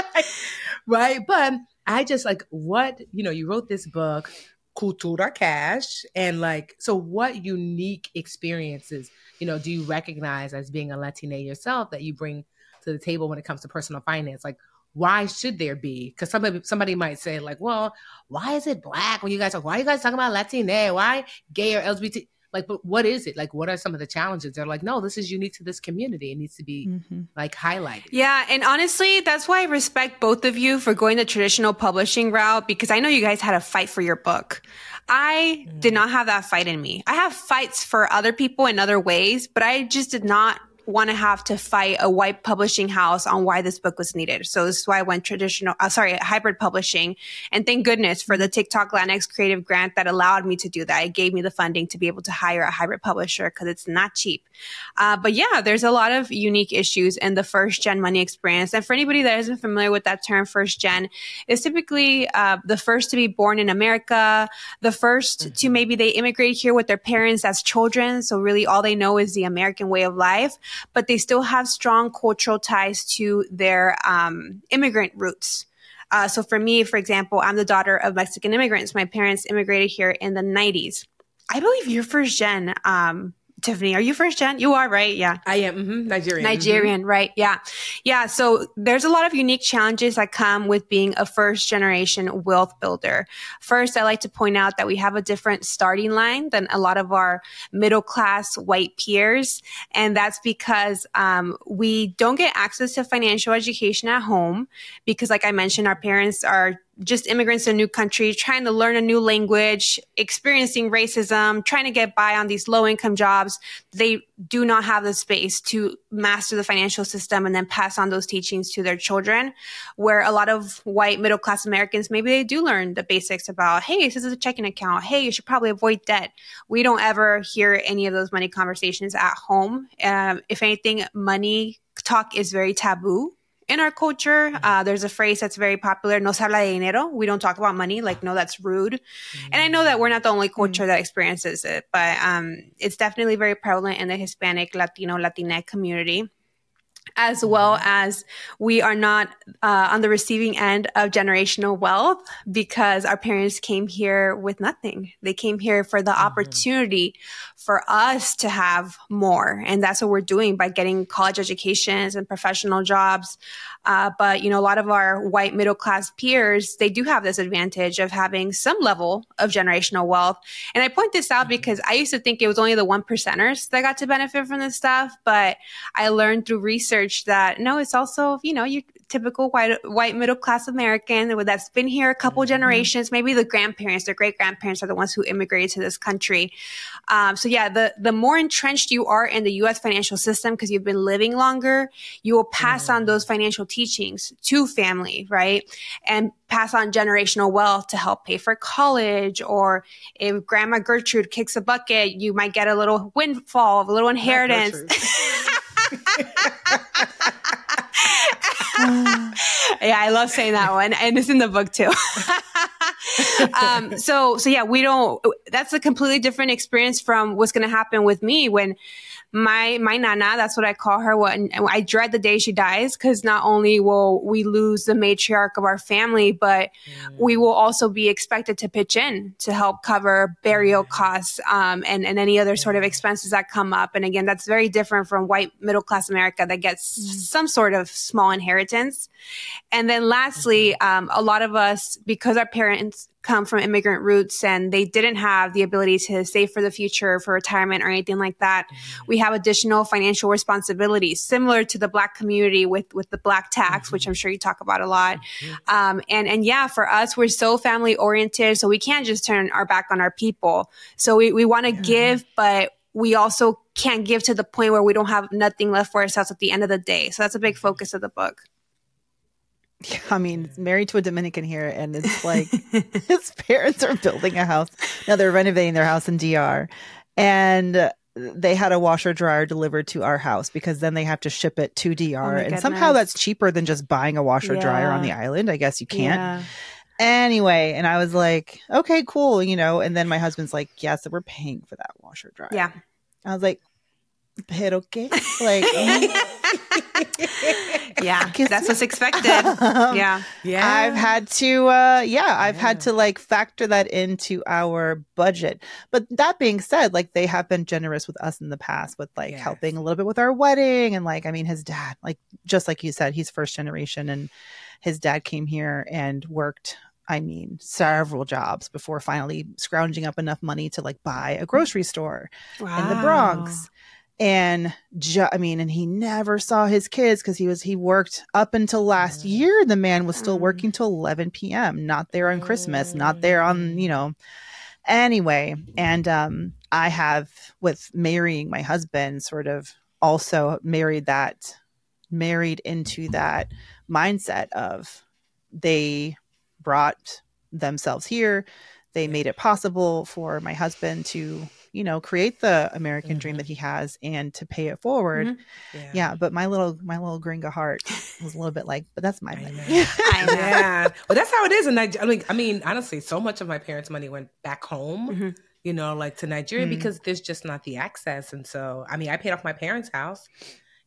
<laughs> right. But I just like what, you know, you wrote this book, Cultura Cash, and like, so what unique experiences, you know, do you recognize as being a Latina yourself that you bring to the table when it comes to personal finance? Like, why should there be? Because somebody somebody might say like, well, why is it black when you guys are? Why are you guys talking about Latina? Why gay or LGBT? Like but what is it? Like what are some of the challenges? They're like no this is unique to this community. It needs to be mm-hmm. like highlighted. Yeah and honestly that's why i respect both of you for going the traditional publishing route because i know you guys had a fight for your book. I mm. did not have that fight in me. I have fights for other people in other ways but i just did not want to have to fight a white publishing house on why this book was needed. So this is why I went traditional, uh, sorry, hybrid publishing. And thank goodness for the TikTok Latinx creative grant that allowed me to do that. It gave me the funding to be able to hire a hybrid publisher because it's not cheap. Uh, but yeah, there's a lot of unique issues in the first gen money experience. And for anybody that isn't familiar with that term, first gen is typically uh, the first to be born in America, the 1st mm-hmm. to maybe they immigrate here with their parents as children. So really all they know is the American way of life but they still have strong cultural ties to their um, immigrant roots. Uh, so for me, for example, I'm the daughter of Mexican immigrants. My parents immigrated here in the 90s. I believe you're first gen. Um, Tiffany, are you first gen? You are, right? Yeah. I am. Mm-hmm. Nigerian. Nigerian, mm-hmm. right? Yeah. Yeah. So there's a lot of unique challenges that come with being a first generation wealth builder. First, I like to point out that we have a different starting line than a lot of our middle class white peers. And that's because um, we don't get access to financial education at home because, like I mentioned, our parents are just immigrants in a new country, trying to learn a new language, experiencing racism, trying to get by on these low income jobs. They do not have the space to master the financial system and then pass on those teachings to their children. Where a lot of white middle class Americans, maybe they do learn the basics about, hey, this is a checking account. Hey, you should probably avoid debt. We don't ever hear any of those money conversations at home. Um, if anything, money talk is very taboo in our culture, mm-hmm. uh, there's a phrase that's very popular, no se habla de dinero. We don't talk about money. Like, no, that's rude. Mm-hmm. And I know that we're not the only culture mm-hmm. that experiences it, but um, it's definitely very prevalent in the Hispanic, Latino, Latinx community. As well mm-hmm. as we are not uh, on the receiving end of generational wealth because our parents came here with nothing. They came here for the mm-hmm. opportunity for us to have more. And that's what we're doing by getting college educations and professional jobs. Uh, but, you know, a lot of our white middle class peers, they do have this advantage of having some level of generational wealth. And I point this out mm-hmm. because I used to think it was only the one percenters that got to benefit from this stuff. But I learned through research that no, it's also, you know, you typical white white middle class American that's been here a couple mm-hmm. generations. Maybe the grandparents, their great grandparents are the ones who immigrated to this country. Um, so yeah, the the more entrenched you are in the U.S. financial system because you've been living longer, you will pass mm-hmm. on those financial teachings to family, right? And pass on generational wealth to help pay for college or if grandma gertrude kicks a bucket you might get a little windfall of a little inheritance <laughs> yeah, I love saying that one, and it's in the book too. <laughs> um, so, so yeah, we don't. That's a completely different experience from what's going to happen with me when my my nana that's what i call her What i dread the day she dies because not only will we lose the matriarch of our family but mm. we will also be expected to pitch in to help cover burial costs um, and, and any other sort of expenses that come up and again that's very different from white middle class america that gets mm. some sort of small inheritance and then lastly mm-hmm. um, a lot of us because our parents come from immigrant roots and they didn't have the ability to save for the future for retirement or anything like that mm-hmm. we have additional financial responsibilities similar to the black community with with the black tax mm-hmm. which i'm sure you talk about a lot mm-hmm. um, and and yeah for us we're so family oriented so we can't just turn our back on our people so we, we want to give but we also can't give to the point where we don't have nothing left for ourselves at the end of the day so that's a big mm-hmm. focus of the book yeah, <laughs> I mean, married to a Dominican here, and it's <laughs> like his parents are building a house. Now they're renovating their house in DR, and they had a washer dryer delivered to our house because then they have to ship it to DR, oh and somehow that's cheaper than just buying a washer yeah. dryer on the island. I guess you can't. Yeah. Anyway, and I was like, okay, cool, you know. And then my husband's like, yeah, so we're paying for that washer dryer. Yeah. I was like, pero qué? Like, <laughs> yeah, that's what's expected. <laughs> Um, yeah. Yeah. I've had to, uh, yeah, I've yeah. had to like factor that into our budget. But that being said, like they have been generous with us in the past with like yes. helping a little bit with our wedding. And like, I mean, his dad, like, just like you said, he's first generation and his dad came here and worked I mean, several jobs before finally scrounging up enough money to like buy a grocery store wow. in the Bronx and ju- I mean, and he never saw his kids because he was he worked up until last mm. year. The man was still mm. working till 11 p.m. Not there on Christmas, not there on you know. Anyway, and um, I have with marrying my husband, sort of also married that married into that mindset of they brought themselves here. They made it possible for my husband to you know create the american mm-hmm. dream that he has and to pay it forward mm-hmm. yeah. yeah. but my little my little gringa heart was a little bit like but that's my <laughs> money <laughs> yeah well that's how it is in nigeria I mean, I mean honestly so much of my parents money went back home mm-hmm. you know like to nigeria mm. because there's just not the access and so i mean i paid off my parents house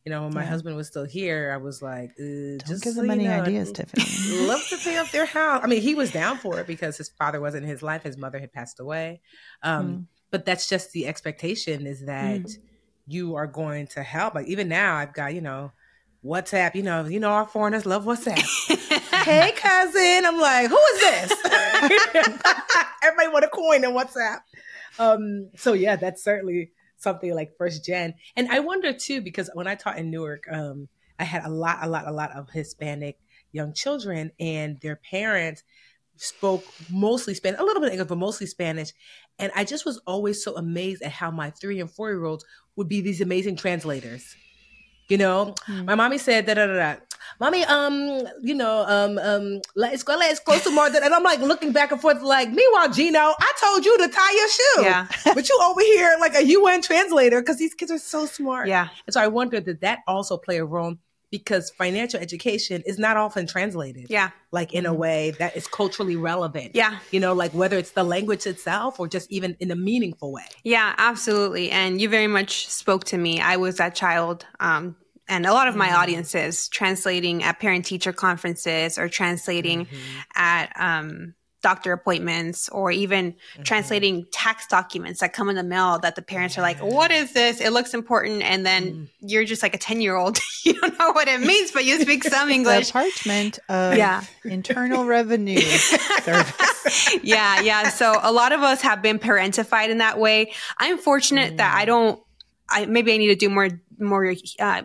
you know, when my yeah. husband was still here, I was like, uh, Don't just give them any know, ideas, Tiffany. <laughs> Love to pay off their house. I mean, he was down for it because his father wasn't in his life. His mother had passed away. Um, mm but that's just the expectation is that mm. you are going to help. Like even now, I've got you know WhatsApp. You know, you know our foreigners love WhatsApp. <laughs> hey cousin, I'm like, who is this? <laughs> <laughs> Everybody want a coin in WhatsApp. Um, so yeah, that's certainly something like first gen. And I wonder too because when I taught in Newark, um, I had a lot, a lot, a lot of Hispanic young children, and their parents spoke mostly Spanish, a little bit of English, but mostly Spanish. And I just was always so amazed at how my three and four year olds would be these amazing translators. You know, mm. my mommy said da da da da. Mommy, um, you know, um, um, let's go, let's close to more than, and I'm like looking back and forth, like, meanwhile, Gino, I told you to tie your shoe. Yeah. <laughs> but you over here like a UN translator because these kids are so smart. Yeah. And so I wonder that that also play a role because financial education is not often translated. Yeah. Like in a mm-hmm. way that is culturally relevant. Yeah. You know, like whether it's the language itself or just even in a meaningful way. Yeah, absolutely. And you very much spoke to me. I was that child um, and a lot of my mm-hmm. audiences translating at parent teacher conferences or translating mm-hmm. at um, doctor appointments or even mm-hmm. translating tax documents that come in the mail that the parents are like, what is this? It looks important. And then mm. you're just like a 10 year old. <laughs> you don't know what it <laughs> means, but you speak some English. the parchment of yeah. Internal Revenue <laughs> Service. yeah. Yeah. So a lot of us have been parentified in that way. I'm fortunate mm. that I mm. don't, I, maybe I need to do more, more, uh,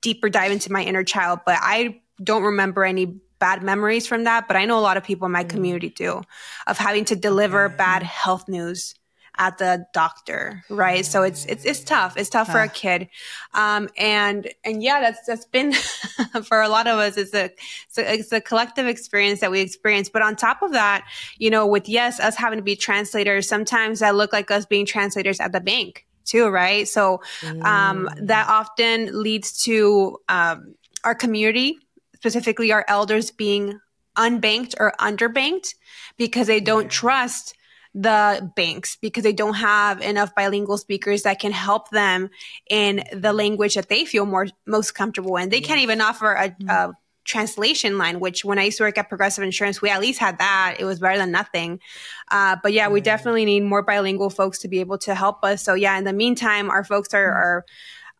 deeper dive into my inner child, but I don't remember any bad memories from that, but I know a lot of people in my mm. community do of having to deliver bad health news at the doctor, right? So it's it's it's tough. It's tough for a kid, um, and and yeah, that's that's been <laughs> for a lot of us. It's a, it's a it's a collective experience that we experience. But on top of that, you know, with yes, us having to be translators, sometimes that look like us being translators at the bank too, right? So um, mm. that often leads to um, our community specifically our elders being unbanked or underbanked because they don't trust the banks because they don't have enough bilingual speakers that can help them in the language that they feel more most comfortable in. They yes. can't even offer a, mm-hmm. a, translation line, which when I used to work at Progressive Insurance, we at least had that. It was better than nothing. Uh, but yeah, we definitely need more bilingual folks to be able to help us. So yeah, in the meantime, our folks are, mm-hmm. are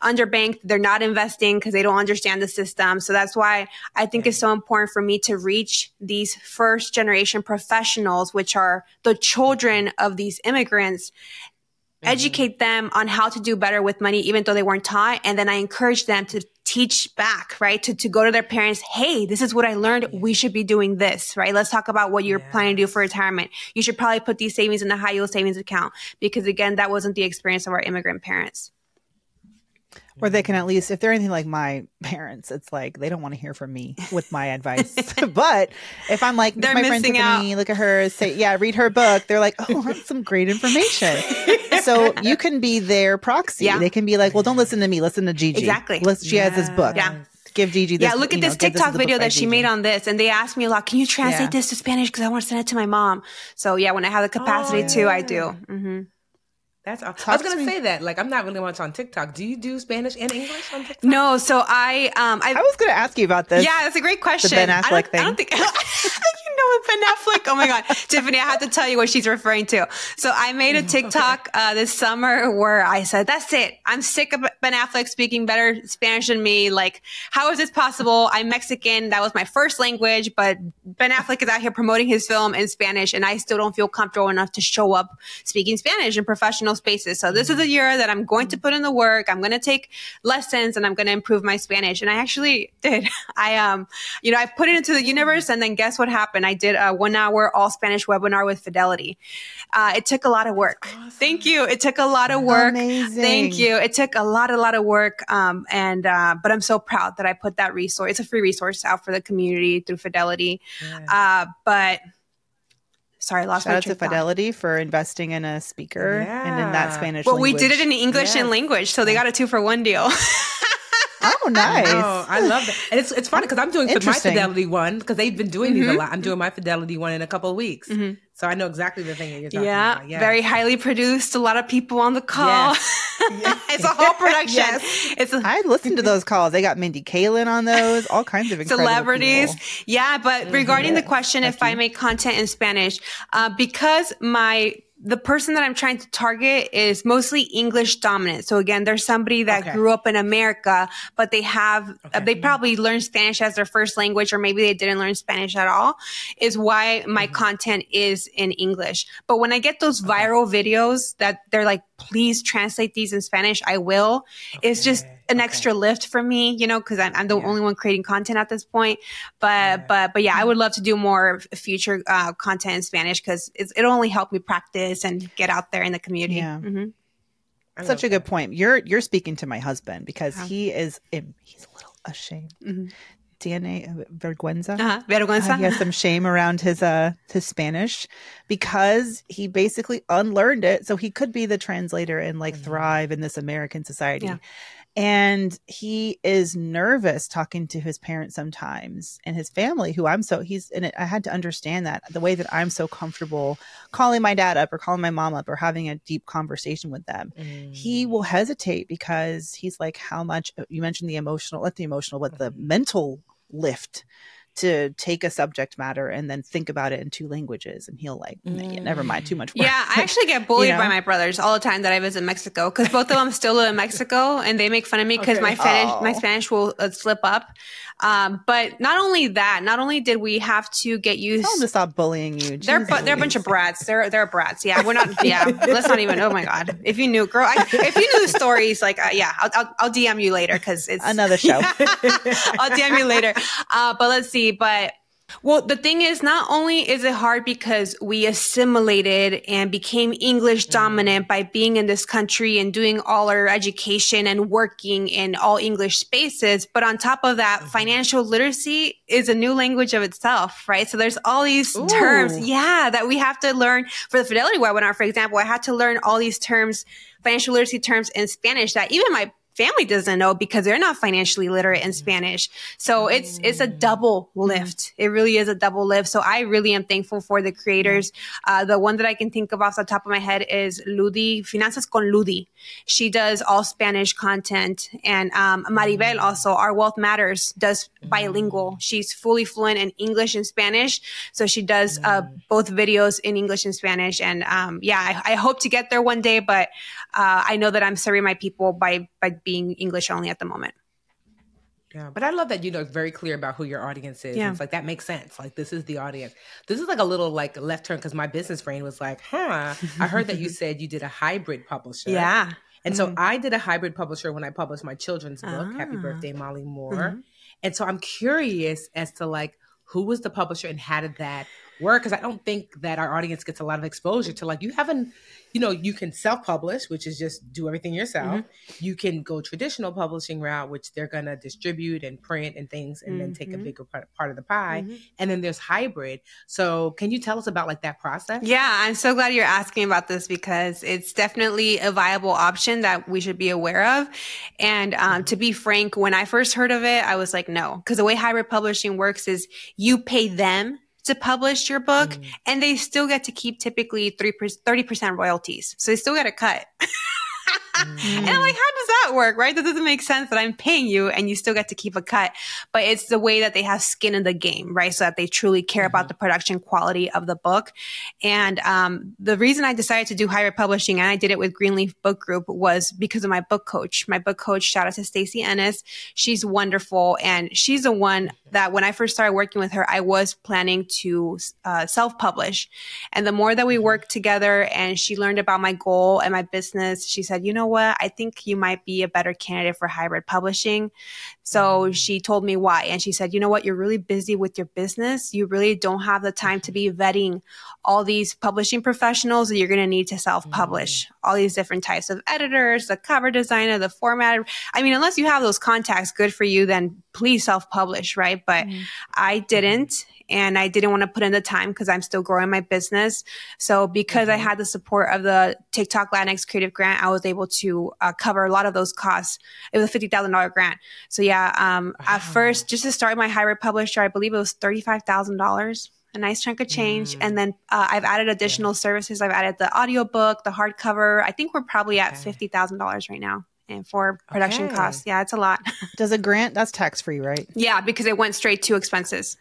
underbanked. They're not investing because they don't understand the system. So that's why I think it's so important for me to reach these first generation professionals, which are the children of these immigrants mm-hmm. educate them on how to do better with money, even though they weren't taught. And then I encourage them to teach back, right? To, to go to their parents. Hey, this is what I learned. We should be doing this, right? Let's talk about what you're planning to do for retirement. You should probably put these savings in the high yield savings account because again, that wasn't the experience of our immigrant parents or they can at least if they're anything like my <laughs> parents it's like they don't want to hear from me with my advice <laughs> but if i'm like they're my friend Tiffany, look at her say yeah read her book they're like oh that's some great information so you <laughs> can be their proxy yeah. they can be like well don't listen to me listen to gigi exactly she has this book yeah give Gigi this. Yeah, look at this know, TikTok this video that she made on this. And they asked me a lot, can you translate yeah. this to Spanish? Because I want to send it to my mom. So yeah, when I have the capacity oh, yeah. to, I do. Mm-hmm. That's awesome. I was gonna say that. Like, I'm not really much on TikTok. Do you do Spanish and English on TikTok? No. So I, um, I, I was gonna ask you about this. Yeah, that's a great question. The Ben Affleck I thing. I don't think <laughs> you know Ben Affleck. Oh my god, <laughs> Tiffany, I have to tell you what she's referring to. So I made a <laughs> TikTok uh, this summer where I said, "That's it. I'm sick of Ben Affleck speaking better Spanish than me. Like, how is this possible? I'm Mexican. That was my first language, but Ben Affleck is out here promoting his film in Spanish, and I still don't feel comfortable enough to show up speaking Spanish in professional spaces. So this is a year that I'm going to put in the work. I'm going to take lessons and I'm going to improve my Spanish. And I actually <laughs> did. I, um, you know, I put it into the universe and then guess what happened? I did a one hour all Spanish webinar with Fidelity. Uh, it took a lot of work. Awesome. Thank you. It took a lot of work. Amazing. Thank you. It took a lot, a lot of work. Um, and, uh, but I'm so proud that I put that resource. It's a free resource out for the community through Fidelity. Yeah. Uh, but sorry, I lost Shout my out to Fidelity for investing in a speaker yeah. and in that Spanish. Well, language. we did it in English yes. and language, so they got a two for one deal. <laughs> Oh, <laughs> nice! Oh, I love that. And it's it's funny because I'm doing my Fidelity one because they've been doing mm-hmm. these a mm-hmm. lot. I'm doing my Fidelity one in a couple of weeks. Mm-hmm. So I know exactly the thing that you're talking yeah, about. Yeah, very highly produced. A lot of people on the call. Yes. <laughs> yes. <laughs> it's a whole production. yes. It's a- I listened to those calls. They got Mindy Kaling on those. All kinds of celebrities. People. Yeah, but regarding the question, if I make content in Spanish, uh, because my the person that I'm trying to target is mostly English dominant. So again, there's somebody that okay. grew up in America, but they have, okay. uh, they probably learned Spanish as their first language, or maybe they didn't learn Spanish at all, is why my mm-hmm. content is in English. But when I get those okay. viral videos that they're like, please translate these in Spanish, I will. It's just, an okay. extra lift for me, you know, because I'm, I'm, the yeah. only one creating content at this point. But yeah. but but yeah, I would love to do more future uh, content in Spanish because it'll only help me practice and get out there in the community. Yeah. Mm-hmm. Such a good point. You're you're speaking to my husband because he is he's a little ashamed. Mm-hmm. DNA vergüenza. Uh-huh. Vergüenza. Uh, he has some shame around his uh his Spanish because he basically unlearned it, so he could be the translator and like mm-hmm. thrive in this American society. Yeah and he is nervous talking to his parents sometimes and his family who i'm so he's in it i had to understand that the way that i'm so comfortable calling my dad up or calling my mom up or having a deep conversation with them mm. he will hesitate because he's like how much you mentioned the emotional let the emotional but the mm-hmm. mental lift to take a subject matter and then think about it in two languages and he'll like mm. never mind too much work. yeah i <laughs> actually get bullied you know? by my brothers all the time that i visit mexico because both of them still live in mexico and they make fun of me because okay. my spanish oh. my spanish will uh, slip up um, but not only that, not only did we have to get used. Tell them to stop bullying you. They're bu- they're a bunch of brats. They're they're brats. Yeah, we're not. <laughs> Yeah, let's not even. Oh my god, if you knew, girl, I, if you knew the stories, like uh, yeah, I'll, I'll, I'll DM you later because it's another show. <laughs> I'll DM you later. Uh, but let's see. But well, the thing is, not only is it hard because we assimilated and became English mm. dominant by being in this country and doing all our education and working in all English spaces, but on top of that, mm-hmm. financial literacy is a new language of itself, right? So there's all these Ooh. terms, yeah, that we have to learn for the Fidelity webinar, for example. I had to learn all these terms, financial literacy terms in Spanish that even my family doesn't know because they're not financially literate in Spanish. So it's it's a double mm-hmm. lift. It really is a double lift. So I really am thankful for the creators. Uh, the one that I can think of off the top of my head is Ludi Finanzas con Ludi. She does all Spanish content, and um, Maribel also. Our Wealth Matters does bilingual. She's fully fluent in English and Spanish, so she does uh, both videos in English and Spanish. And um, yeah, I, I, hope to get there one day, but uh, I know that I'm serving my people by by being English only at the moment. Yeah, but I love that you know very clear about who your audience is. Yeah. It's like that makes sense. Like this is the audience. This is like a little like left turn because my business brain was like, huh. I heard that you <laughs> said you did a hybrid publisher. Yeah. And mm-hmm. so I did a hybrid publisher when I published my children's book, ah. Happy Birthday, Molly Moore. Mm-hmm. And so I'm curious as to like who was the publisher and how did that work? Because I don't think that our audience gets a lot of exposure to like you haven't you know, you can self-publish, which is just do everything yourself. Mm-hmm. You can go traditional publishing route, which they're gonna distribute and print and things, and mm-hmm. then take a mm-hmm. bigger part, part of the pie. Mm-hmm. And then there's hybrid. So, can you tell us about like that process? Yeah, I'm so glad you're asking about this because it's definitely a viable option that we should be aware of. And um, mm-hmm. to be frank, when I first heard of it, I was like, no, because the way hybrid publishing works is you pay them to publish your book mm. and they still get to keep typically 3 30% royalties. So they still get a cut. Mm. <laughs> And I'm like, how that work? Right? That doesn't make sense that I'm paying you and you still get to keep a cut. But it's the way that they have skin in the game, right? So that they truly care mm-hmm. about the production quality of the book. And um, the reason I decided to do hybrid publishing and I did it with Greenleaf Book Group was because of my book coach. My book coach, shout out to Stacy Ennis. She's wonderful. And she's the one that when I first started working with her, I was planning to uh, self publish. And the more that we mm-hmm. worked together and she learned about my goal and my business, she said, you know what? I think you might be a better candidate for hybrid publishing. So mm-hmm. she told me why. And she said, you know what? You're really busy with your business. You really don't have the time to be vetting all these publishing professionals that you're going to need to self publish, mm-hmm. all these different types of editors, the cover designer, the formatter. I mean, unless you have those contacts, good for you, then please self publish, right? But mm-hmm. I didn't and I didn't want to put in the time because I'm still growing my business. So because mm-hmm. I had the support of the TikTok Latinx Creative Grant, I was able to uh, cover a lot of those costs. It was a fifty thousand dollar grant. So yeah, um, wow. at first, just to start my hybrid publisher, I believe it was thirty five thousand dollars. A nice chunk of change. Mm. And then uh, I've added additional yeah. services. I've added the audiobook, the hardcover. I think we're probably at okay. $50,000 right now and for production okay. costs. Yeah, it's a lot. <laughs> Does a grant that's tax free, right? Yeah, because it went straight to expenses.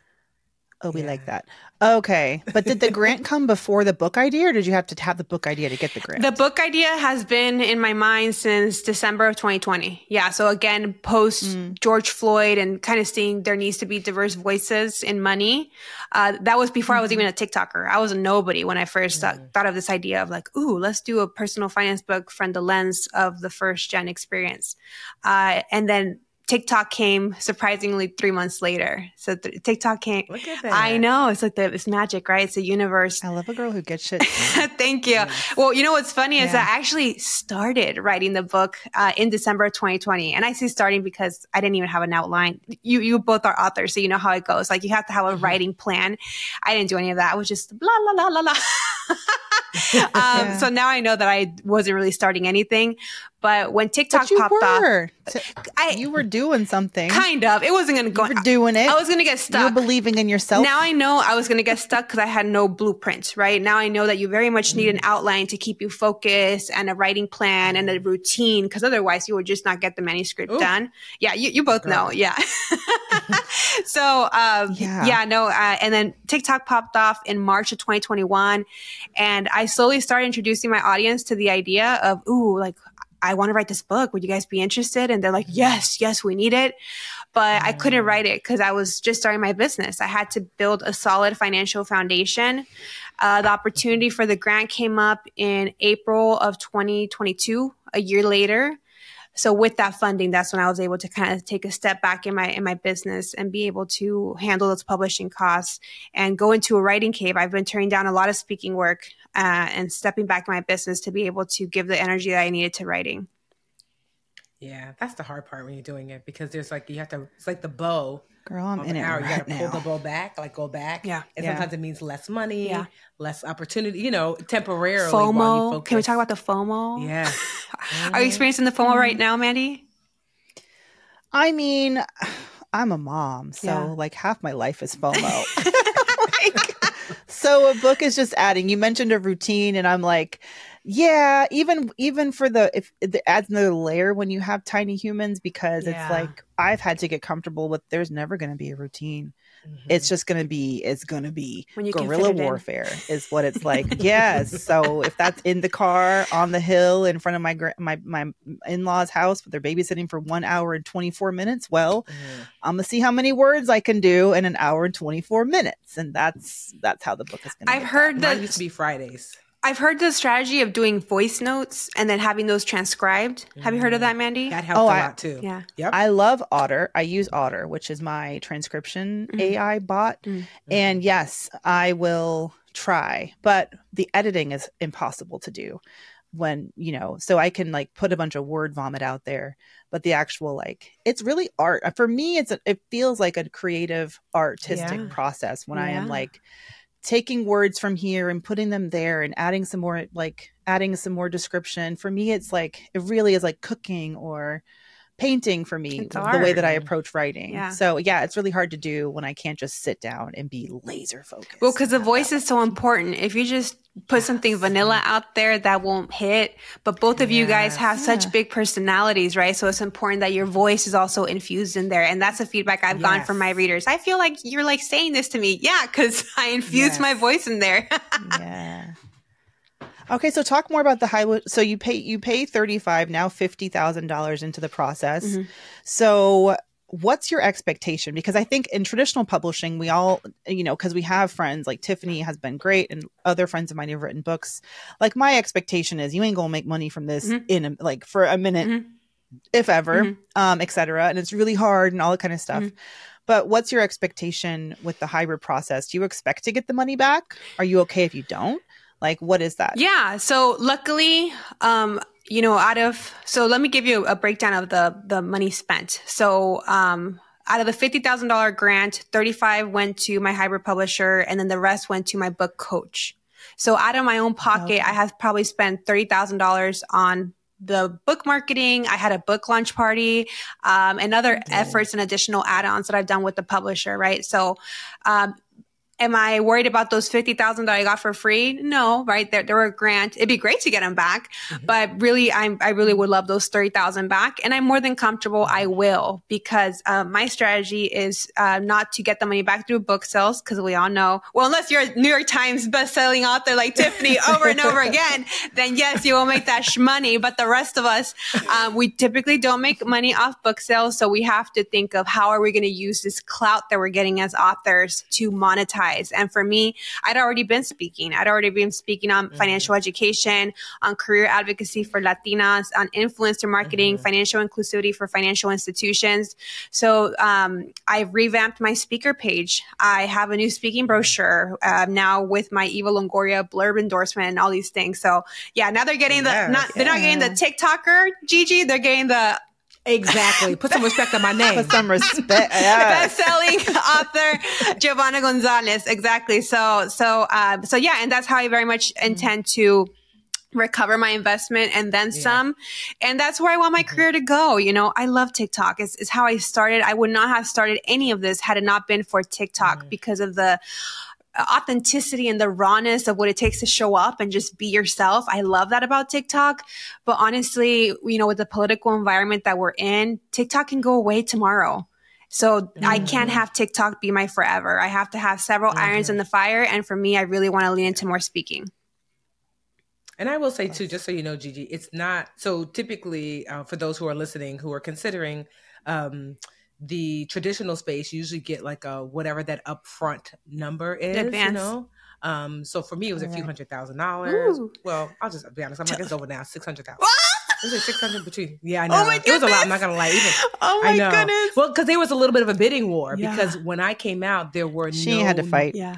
Oh, we yeah. like that. Okay. But did the grant <laughs> come before the book idea or did you have to have the book idea to get the grant? The book idea has been in my mind since December of 2020. Yeah. So again, post mm. George Floyd and kind of seeing there needs to be diverse voices in money. Uh, that was before mm-hmm. I was even mm-hmm. a TikToker. I was a nobody when I 1st mm-hmm. thought of this idea of like, ooh, let's do a personal finance book from the lens of the first gen experience. Uh, and then TikTok came surprisingly three months later. So th- TikTok came. Look at that. I know. It's like the, it's magic, right? It's a universe. I love a girl who gets shit. <laughs> Thank you. Yes. Well, you know what's funny yeah. is I actually started writing the book uh, in December of 2020, and I say starting because I didn't even have an outline. You you both are authors, so you know how it goes. Like you have to have a mm-hmm. writing plan. I didn't do any of that. I was just blah blah blah blah blah. <laughs> um, <laughs> yeah. So now I know that I wasn't really starting anything. But when TikTok but you popped were. off, I, you were doing something. Kind of. It wasn't going to go. You were doing it. I was going to get stuck. You were believing in yourself. Now I know I was going to get stuck because I had no blueprint, right? Now I know that you very much need an outline to keep you focused and a writing plan and a routine because otherwise you would just not get the manuscript Ooh. done. Yeah, you, you both Girl. know. Yeah. <laughs> so, um, yeah. yeah, no. Uh, and then TikTok popped off in March of 2021. And I slowly started introducing my audience to the idea of, ooh, like, I want to write this book. Would you guys be interested? And they're like, yes, yes, we need it. But I couldn't mm. write it because I was just starting my business. I had to build a solid financial foundation. Uh, the opportunity for the grant came up in April of 2022, a year later. So with that funding, that's when I was able to kind of take a step back in my in my business and be able to handle those publishing costs and go into a writing cave. I've been turning down a lot of speaking work uh, and stepping back in my business to be able to give the energy that I needed to writing. Yeah, that's the hard part when you're doing it because there's like you have to. It's like the bow. Girl, I'm in it hour. right You gotta pull the bow back, like go back. Yeah, and yeah. sometimes it means less money, yeah. less opportunity. You know, temporarily. FOMO. Can we talk about the FOMO? Yeah. mm-hmm. <laughs> Are you experiencing the FOMO right now, Mandi? I mean, I'm a mom, so yeah. like half my life is FOMO. <laughs> <laughs> so a book is just adding. You mentioned a routine, and I'm like, yeah, even even for the if it adds another layer when you have tiny humans because yeah. it's like I've had to get comfortable with. There's never going to be a routine. Mm-hmm. It's just going to be, it's going to be guerrilla warfare is what it's like. <laughs> yes. So if that's in the car on the hill in front of my, my, my in-laws house, but they're babysitting for one hour and 24 minutes. Well, mm-hmm. I'm gonna see how many words I can do in an hour and 24 minutes. And that's, that's how the book is going to I've heard that used to be Fridays. I've heard the strategy of doing voice notes and then having those transcribed. Mm. Have you heard of that, Mandi? That helped oh, a I, lot too. Yeah. Yep. I love Otter. I use Otter, which is my transcription mm. AI bot. Mm. And yes, I will try, but the editing is impossible to do when, you know, so I can like put a bunch of word vomit out there, but the actual like it's really art. For me, it's a, it feels like a creative artistic yeah. process when yeah. I am like taking words from here and putting them there and adding some more like adding some more description. For me it's like it really is like cooking or painting for me the way that I approach writing. Yeah. So yeah, it's really hard to do when I can't just sit down and be laser focused. Well, because the voice is so important. If you just put yes. something vanilla out there, that won't hit. But both of yes. you guys have yeah. such big personalities, right? So it's important that your voice is also infused in there. And that's the feedback I've yes. gotten from my readers. I feel like you're like saying this to me. Yeah, because <laughs> I infused my voice in there. <laughs> yeah. Okay, so talk more about the high. So you pay you pay thirty five now fifty thousand dollars into the process. Mm-hmm. So what's your expectation? Because I think in traditional publishing, we all you know because we have friends like Tiffany has been great, and other friends of mine who've written books. Like my expectation is you ain't gonna make money from this mm-hmm. in a, like for a minute, mm-hmm. if ever, mm-hmm. um, etc. And it's really hard and all that kind of stuff. Mm-hmm. But what's your expectation with the hybrid process? Do you expect to get the money back? Are you okay if you don't? Like, what is that? Yeah. So luckily, um, you know, out of so let me give you a breakdown of the the money spent. So um, out of the fifty thousand dollar grant, thirty five went to my hybrid publisher, and then the rest went to my book coach. So out of my own pocket, okay. I have probably spent thirty thousand dollars on the book marketing. I had a book launch party um, and other efforts and additional add-ons that I've done with the publisher. Right. So um, Am I worried about those 50,000 that I got for free? No, right? There, there were a grant. It'd be great to get them back, mm-hmm. but really, I'm, I really would love those 30,000 back. And I'm more than comfortable. I will because uh, my strategy is uh, not to get the money back through book sales because we all know, well, unless you're a New York Times best-selling author like Tiffany <laughs> over and over again, then yes, you will make that sh- money. But the rest of us, um, we typically don't make money off book sales. So we have to think of how are we going to use this clout that we're getting as authors to monetize and for me, I'd already been speaking. I'd already been speaking on mm-hmm. financial education, on career advocacy for Latinas, on influencer marketing, mm-hmm. financial inclusivity for financial institutions. So um, I've revamped my speaker page. I have a new speaking brochure uh, now with my Eva Longoria blurb endorsement and all these things. So yeah, now they're getting the not they're not getting the TikToker Gigi. They're getting the Exactly. Put some respect on my <laughs> name. Put some respect. <laughs> Yeah. Best-selling author Giovanna Gonzalez. Exactly. So, so, uh, so yeah, and that's how I very much mm-hmm. intend to recover my investment and then some. And that's where I want my mm-hmm. career to go. You know, I love TikTok. It's, it's how I started. I would not have started any of this had it not been for TikTok mm-hmm. because of the authenticity and the rawness of what it takes to show up and just be yourself. I love that about TikTok. But honestly, you know, with the political environment that we're in, TikTok can go away tomorrow. So I can't have TikTok be my forever. I have to have several irons in the fire. And for me, I really want to lean into more speaking. And I will say too, just so you know, Gigi, it's not so typically uh, for those who are listening who are considering um, the traditional space, you usually get like a whatever that upfront number is. Advance. You know. Um, so for me, it was a few hundred thousand dollars. Well, I'll just be honest. I'm like, it's over now. Six hundred thousand. What? It was like six hundred between. Yeah, I know. Oh my goodness. it was a lot. I'm not gonna lie. Even Oh my I know. goodness. Well, because there was a little bit of a bidding war Yeah. because when I came out, there were no She no, had to fight. Yeah.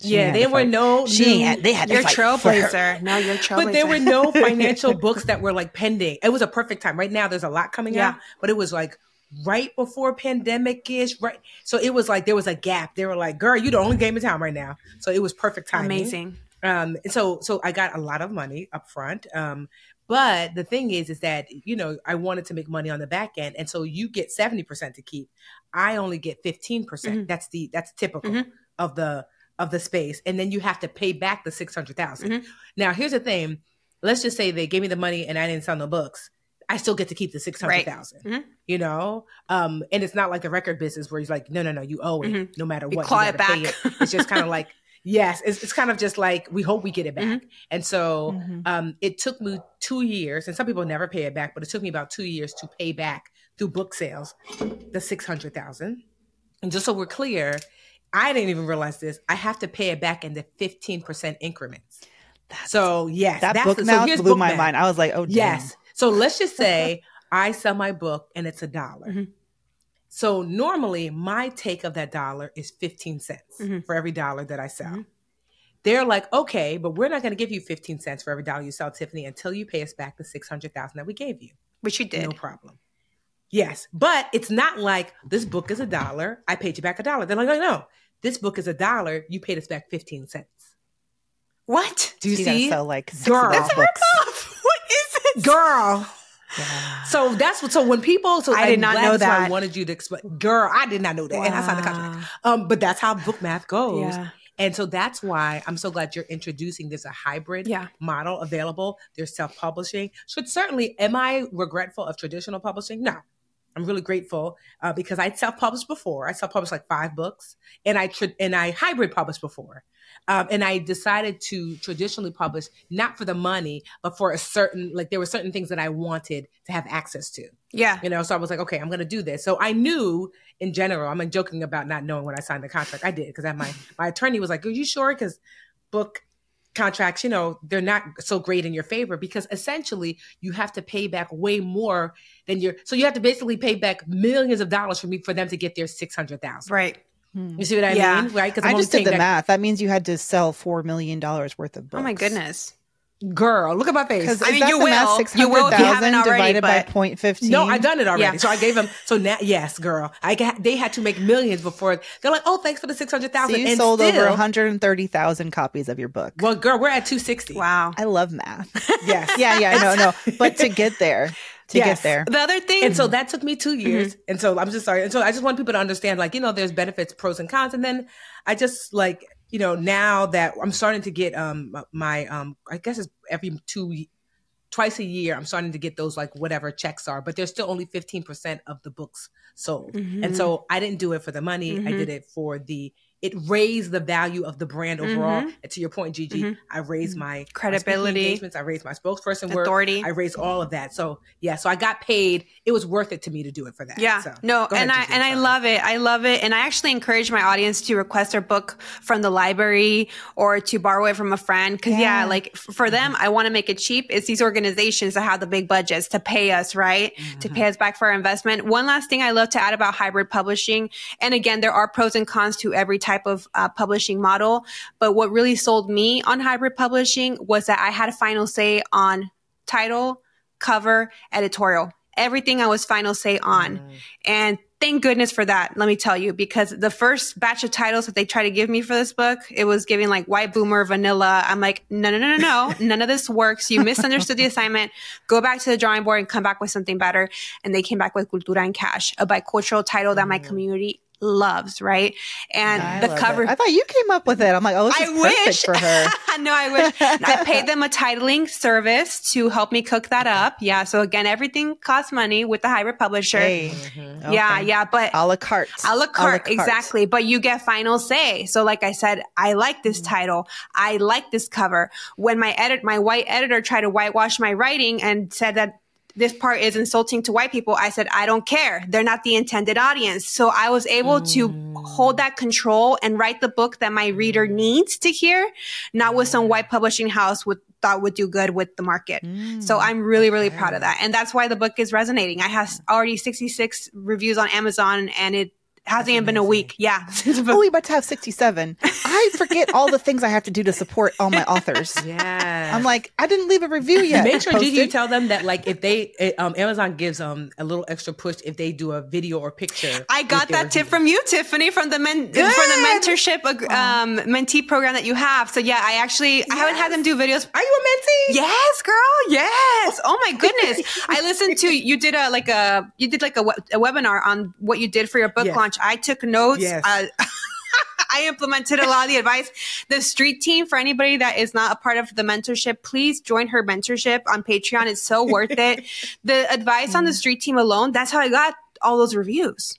She Yeah, had there were fight. no. She new- had, they had to You're fight for her. trailblazer. No, you're trailblazer. but there were no financial <laughs> books that were like pending. It was a perfect time. Right now, there's a lot coming Yeah. out, but it was like right before pandemic ish. Right, so it was like there was a gap. They were like, "Girl, you're the only game in town right now." So it was perfect timing. Amazing. Um, and so so I got a lot of money up front. Um, but the thing is, is that you know I wanted to make money on the back end, and so you get seventy percent to keep. I only get fifteen percent. Mhm. That's the that's typical Mhm. of the of the space, and then you have to pay back the six hundred Mhm. Now, here's the thing. Let's just say they gave me the money and I didn't sell no books. I still get to keep the six hundred thousand. Mhm. You know, um, and it's not like the record business where he's like, no, no, no, you owe it, Mhm. no matter You what. claw you it back. it. It's just kind of <laughs> like, yes, it's, it's kind of just like we hope we get it back. Mm-hmm. And so, Mhm. um, it took me two years, and some people never pay it back, but it took me about two years to pay back through book sales the six hundred thousand. And just so we're clear, I didn't even realize this. I have to pay it back in the fifteen percent increments. so yes, That that's book the- so blew book my math. mind. I was like, oh, damn. Yes. So let's just <laughs> say I sell my book and it's a dollar. Mhm. So normally my take of that dollar is 15 cents Mhm. for every dollar that I sell. Mhm. They're like, okay, but we're not going to give you 15 cents for every dollar you sell, Tiffany, until you pay us back the 600,000 that we gave you. Which you did. No problem. Yes. But it's not like this book is a dollar. I paid you back a dollar. They're like, no, no, this book is a dollar. You paid us back 15 cents. What? Do you She gotta see? sell like 60 Girl. books. <laughs> what is it? Girl. Yeah. So that's what. So when people, so I did not know that. I wanted you to explain. Girl, I did not know that, and I signed the contract. Um, but that's how book math goes. Yeah. And so that's why I'm so glad you're introducing this a hybrid Yeah. model available. There's self-publishing. Should certainly, am I regretful of traditional publishing? No. I'm really grateful uh, because I self-published before. I self-published like five books, and I tra- and I hybrid published before. Um, and I decided to traditionally publish not for the money, but for a certain like there were certain things that I wanted to have access to. Yeah. You know, so I was like, okay, I'm going to do this. So I knew in general, I'm joking about not knowing when I signed the contract. I did because my my attorney was like, "Are you sure?" Because book contracts, you know, they're not so great in your favor because essentially you have to pay back way more than your. So you have to basically pay back millions of dollars for me for them to get their six hundred thousand. Right. You see what I Yeah. mean? Right? Because I just did the math. That means you had to sell $4 million worth of books. Oh my goodness. Girl, look at my face. Because I mean, you will. You will if you haven't already, divided by but- 0.15. No, I've done it already. Yeah. So I gave them. So now, yes, girl, I got, they had to make millions before they're like, oh, thanks for the six hundred So you and sold still, over 130,000 copies of your book. Well, girl, we're at two sixty. Wow. I love math. <laughs> Yes. yeah, yeah, no, no. But to get there, to Yes. get there. The other thing. And so that took me two years. Mm-hmm. And so I'm just sorry. And so I just want people to understand, like, you know, there's benefits, pros and cons. And then I just like, you know, now that I'm starting to get um my um I guess it's every two twice a year I'm starting to get those like whatever checks are, but there's still only 15% of the books sold. Mm-hmm. And so I didn't do it for the money. I did it for the it raised the value of the brand overall. Mhm. And to your point, Gigi, mm-hmm. I raised mm-hmm. my my Credibility. engagements, I raised my spokesperson work, Authority. I raised all of that. So yeah, so I got paid. It was worth it to me to do it for that. Yeah. So, no, and ahead, I Gigi, and I love it. I love it. And I actually encourage my audience to request their book from the library or to borrow it from a friend. Cause yeah, Yeah. like for them, mm-hmm. I want to make it cheap. It's these organizations that have the big budgets to pay us, right? To pay us back for our investment. One last thing I love to add about hybrid publishing. And again, there are pros and cons to every type of uh, publishing model. But what really sold me on hybrid publishing was that I had a final say on title, cover, editorial. everything I was final say on. Mm. And thank goodness for that. Let me tell you, because the first batch of titles that they tried to give me for this book, it was giving like white boomer, vanilla. I'm like, no, no, no, no, no. None of this works. You misunderstood the assignment. Go back to the drawing board and come back with something better. And they came back with Cultura en Cash, a bicultural title that my mm. community loves, right? And I the cover. It. I thought you came up with it. I'm like, oh, this I is wish. for her. <laughs> no, I wish. I paid them a titling service to help me cook that up. Yeah. So again, everything costs money with the hybrid publisher. Hey. Mm-hmm. Yeah, okay. yeah, but a la carte. A la carte, exactly. But you get final say. So, like I said, I like this mm-hmm. title. I like this cover. When my edit, my white editor tried to whitewash my writing and said that this part is insulting to white people. I said, I don't care. They're not the intended audience. So I was able mm. to hold that control and write the book that my reader needs to hear, not with some white publishing house with thought would do good with the market. Mm. So I'm really, really proud of that. And that's why the book is resonating. I have already 66 reviews on Amazon and it hasn't even been a week. Yeah. <laughs> <laughs> oh, we about to have 67. I forget all the things I have to do to support all my authors. <laughs> Yeah. I'm like, I didn't leave a review yet. Make sure Gigi, you tell them that like if they um Amazon gives um a little extra push if they do a video or picture. I got that tip from you, Tiffany, from the men Good. from the mentorship um mentee program that you have. So yeah, I actually yes. I haven't had them do videos. Are you a mentee? Yes, girl. Yes. Oh my goodness. I listened to you did a like a you did like a, a webinar on what you did for your book yes. launch I took notes. Yes. Uh, <laughs> I implemented a lot of the advice. The street team, for anybody that is not a part of the mentorship, please join her mentorship on Patreon. It's so worth it. <laughs> The advice on the street team alone, that's how I got all those reviews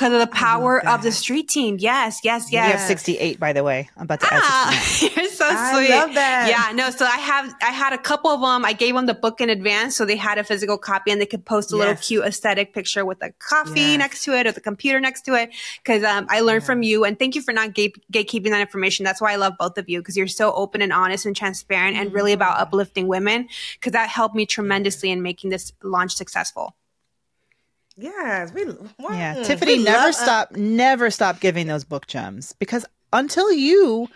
because of the power of the street team. Yes, yes, yes. You have 68, by the way. I'm about to ah, add <laughs> You're so I sweet. love that. Yeah, no. So I have, I had a couple of them. I gave them the book in advance, so they had a physical copy and they could post a yes. little cute aesthetic picture with a coffee yes. next to it or the computer next to it. Because um, I learned from you, and thank you for not gate- gatekeeping that information. That's why I love both of you because you're so open and honest and transparent, and really about mm. uplifting women. Because that helped me tremendously in making this launch successful. Yes, we. Yeah, Tiffany we never uh, stop, never stop giving those book gems because until you,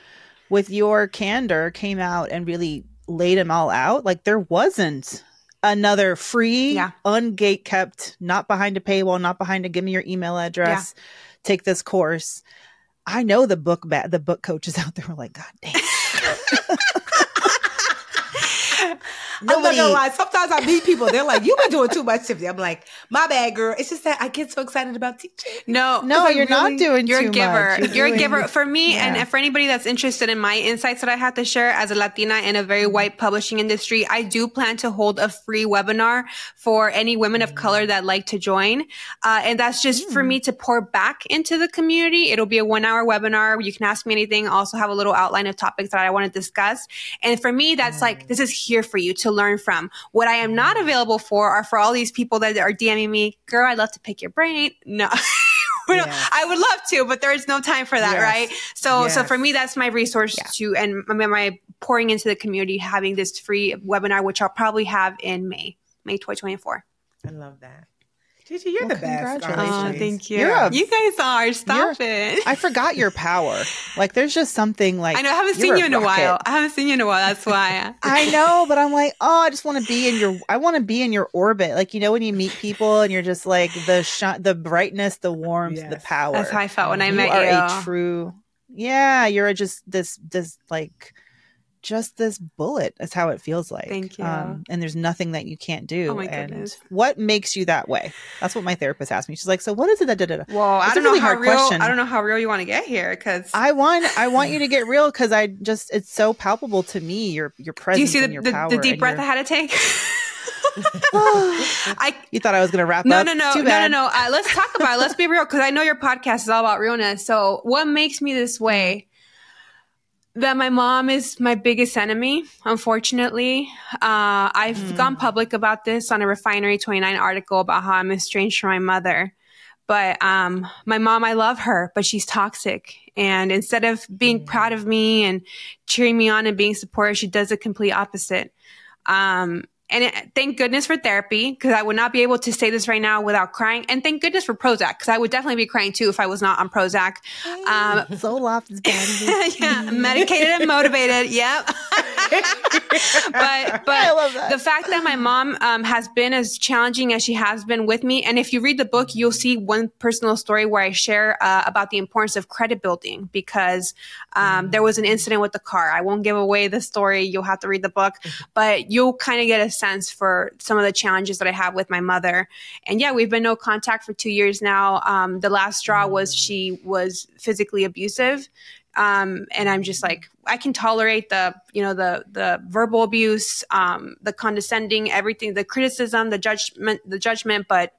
with your candor, came out and really laid them all out, like there wasn't another free, yeah. ungate kept, not behind a paywall, not behind a give me your email address, yeah. take this course. I know the book ba- the book coaches <laughs> out there were like, God damn. <laughs> Nobody. I'm not gonna lie. Sometimes I meet people, they're like, "You've been doing too much, Tiffany." I'm like, "My bad, girl." It's just that I get so excited about teaching. No, no, you're really, not doing. Too much. You're a giver. You're, you're doing, a giver for me, yeah. and for anybody that's interested in my insights that I have to share as a Latina in a very white publishing industry. I do plan to hold a free webinar for any women of color that like to join, uh, and that's just mm. for me to pour back into the community. It'll be a one hour webinar. You can ask me anything. I also have a little outline of topics that I want to discuss, and for me, that's mm. like this is here for you to learn from. What I am not mm. available for are for all these people that are DMing me, girl, I'd love to pick your brain. No. <laughs> yes. I would love to, but there is no time for that, yes. right? So, yes. so for me, that's my resource yeah. to, and my, my pouring into the community, having this free webinar, which I'll probably have in May, May 2024. I love that. Gigi, you're well, the best. Oh, thank you. A, you guys are. Stop it. I forgot your power. <laughs> Like, there's just something like. I know. I haven't seen you in a while. I haven't seen you in a while. That's why. <laughs> I know, but I'm like, oh, I just want to be in your. I want to be in your orbit. Like, you know, when you meet people and you're just like the shine, the brightness, the warmth, yes. the power. That's how I felt when I met you. You are a true. Yeah, you're just this this like just this bullet is how it feels like. Thank you. Um, and there's nothing that you can't do. Oh my and goodness. what makes you that way? That's what my therapist asked me. She's like, so what is it that da, da, da? Well, I don't know how real, question. I don't know how real you want to get here because I want, I want you to get real <laughs> because I just, it's so palpable to me. Your, your presence. Do you see the, the, the deep breath your... I had to take? <laughs> I, you thought I was going to wrap no, up? No, no, no, no, no, no. Uh, let's talk about it. Let's be real because I know your podcast is all about realness. So, what makes me this way? That my mom is my biggest enemy, unfortunately. Uh, I've mm. gone public about this on a Refinery 29 article about how I'm estranged from my mother. But um, my mom, I love her, but she's toxic. And instead of being mm. proud of me and cheering me on and being supportive, she does the complete opposite. Um, and it, thank goodness for therapy because I would not be able to say this right now without crying. And thank goodness for Prozac because I would definitely be crying too if I was not on Prozac. <gasps> Um, Zoloft is bad. yeah, medicated and motivated. Yep. <laughs> but but the fact that my mom um, has been as challenging as she has been with me, and if you read the book, you'll see one personal story where I share uh, about the importance of credit building because um, there was an incident with the car. I won't give away the story; you'll have to read the book, but you'll kind of get a sense for some of the challenges that I have with my mother. And yeah, we've been no contact for two years now. Um, the last straw was she was physically abusive um, and I'm just like I can tolerate the you know the the verbal abuse, um, the condescending, everything, the criticism, the judgment, the judgment, but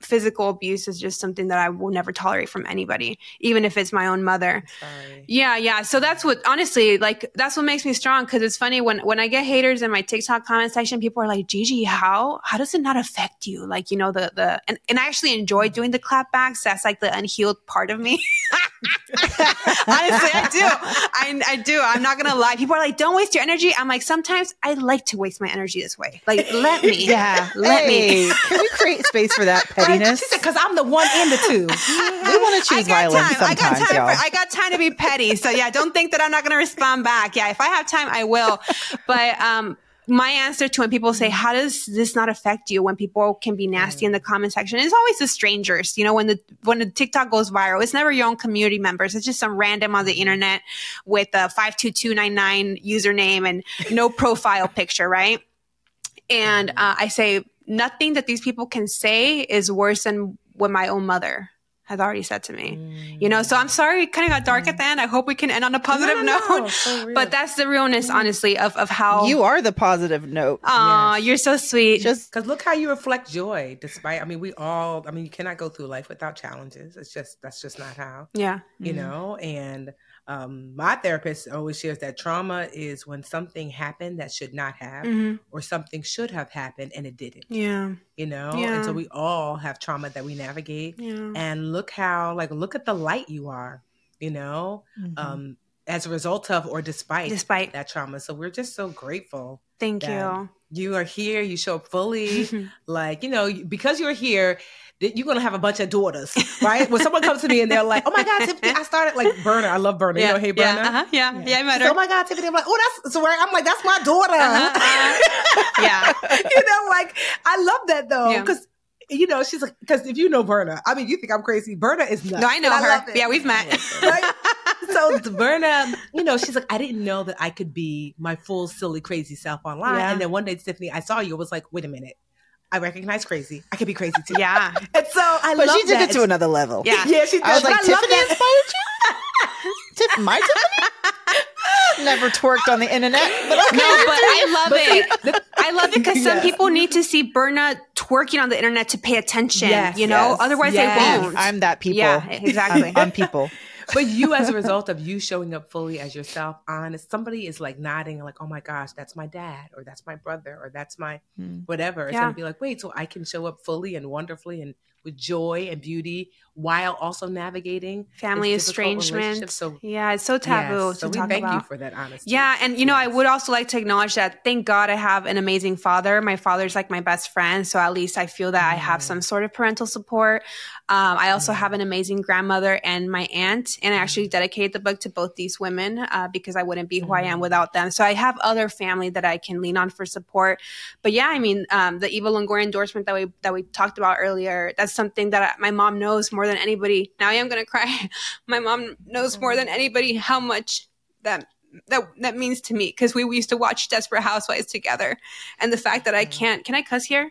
physical abuse is just something that I will never tolerate from anybody, even if it's my own mother. Sorry. Yeah, yeah. So that's what honestly, like that's what makes me strong because it's funny when when I get haters in my TikTok comment section, people are like, Gigi, how how does it not affect you? Like, you know, the the and, and I actually enjoy doing the clapbacks. That's like the unhealed part of me. <laughs> <laughs> honestly, I do. I, I do. I'm not gonna lie. People are like, don't waste your energy. I'm like, sometimes I like to waste my energy this way. Like, let me. Yeah. Let hey, me. Can we create space for that <laughs> pettiness. She said, "Because I'm the one and the two. we want to choose violence time. sometimes, I got time y'all. For, I got time to be petty. So yeah, don't think that I'm not going to respond back. Yeah, if I have time, I will. But um, my answer to when people say, mm. "How does this not affect you?" When people can be nasty mm. in the comment section, it's always the strangers. You know, when the when the TikTok goes viral, it's never your own community members. It's just some random on the mm-hmm. internet with a five two two nine nine username and no <laughs> profile picture, right? And mm-hmm. uh, I say, nothing that these people can say is worse than what my own mother has already said to me. Mm. You know, so I'm sorry it kind of got dark mm. at the end. I hope we can end on a positive no, no, note. No, <laughs> but that's the realness, mm. honestly, of, of how you are the positive note. Oh, yes. you're so sweet. Just because look how you reflect joy, despite I mean, we all I mean, you cannot go through life without challenges. It's just that's just not how. Yeah. You mm-hmm. know, and um, my therapist always shares that trauma is when something happened that should not have, mm-hmm. or something should have happened and it didn't. Yeah. You know? Yeah. And so we all have trauma that we navigate. Yeah. And look how, like, look at the light you are, you know? Mm-hmm. Um, as a result of or despite despite that trauma. So we're just so grateful. Thank you. You are here. You show up fully. <laughs> like you know, because you're here, you're gonna have a bunch of daughters, right? when someone comes to me and they're like, "Oh my God, Tiffany, I started like Berna. I love Berna. Yeah, you know, hey Berna. Yeah, uh-huh, yeah, yeah, yeah, I met her. oh my God, Tiffany. I'm like, oh, that's so. I'm like, that's my daughter. Uh-huh, uh-huh. <laughs> yeah, you know, like I love that though because. You know, she's like, because if you know Berna, I mean, you think I'm crazy. Berna is nuts. No, I know her. I yeah, we've met. <laughs> right? so Berna, you know, she's like, I didn't know that I could be my full, silly, crazy self online. Yeah. And then one day, Tiffany, I saw you. I was like, wait a minute. I recognize crazy. I could be crazy too. Yeah. <laughs> and so I love it. but love she took that. it to another level. Yeah. <laughs> Yeah, she did. I was like, I Tiffany inspired you? <laughs> Tiff, my Tiffany? Never twerked on the internet, but okay. No, but I love but it. See, I love it because yes. some people need to see Berna twerking on the internet to pay attention. Yes, you know, yes, otherwise they won't. I'm that people. Yeah, exactly. I'm, I'm people but you as a result of you showing up fully as yourself honest somebody is like nodding like oh my gosh that's my dad or that's my brother or that's my hmm. whatever it's yeah. gonna be like wait so i can show up fully and wonderfully and with joy and beauty while also navigating family estrangement. So yeah, it's so taboo yes, to so talk thank about. you for that honesty. Yeah, and you know, I would also like to acknowledge that thank God I have an amazing father. My father's like my best friend, so at least I feel that. I have some sort of parental support. Um, I also have an amazing grandmother and my aunt, and I actually mm. dedicated the book to both these women uh, because I wouldn't be who I am mm. without them. So I have other family that I can lean on for support. But yeah, I mean, um, the Eva Longoria endorsement that we that we talked about earlier, that's something that I, my mom knows more than anybody. Now I am going to cry. <laughs> My mom knows more than anybody how much that that that means to me because we, we used to watch Desperate Housewives together, and the fact that I mm. can't can I cuss here?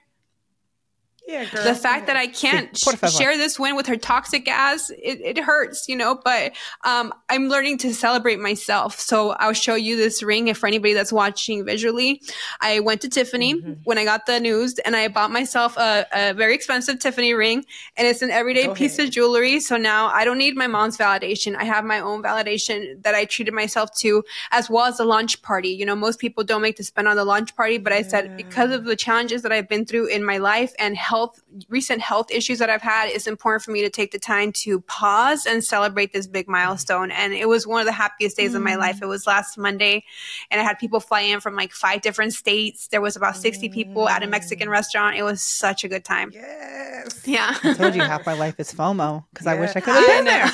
Yeah, girl. The fact that I can't sh- share this win with her toxic ass, it, it hurts, you know, but um, I'm learning to celebrate myself. So I'll show you this ring if for anybody that's watching visually. I went to Tiffany mm-hmm. when I got the news and I bought myself a, a very expensive Tiffany ring and it's an everyday Go piece ahead. of jewelry. So now I don't need my mom's validation. I have my own validation that I treated myself to as well as the launch party. You know, most people don't make to spend on the launch party, but I said because of the challenges that I've been through in my life and health health recent health issues that I've had, it's important for me to take the time to pause and celebrate this big milestone. And it was one of the happiest days mm. of my life. Mm. It was last Monday, and I had people fly in from like five different states. There was about 60 people at a Mexican mm. restaurant. It was such a good time. Yes. Yeah. I told you half my life is FOMO because yeah. I wish I could have been there.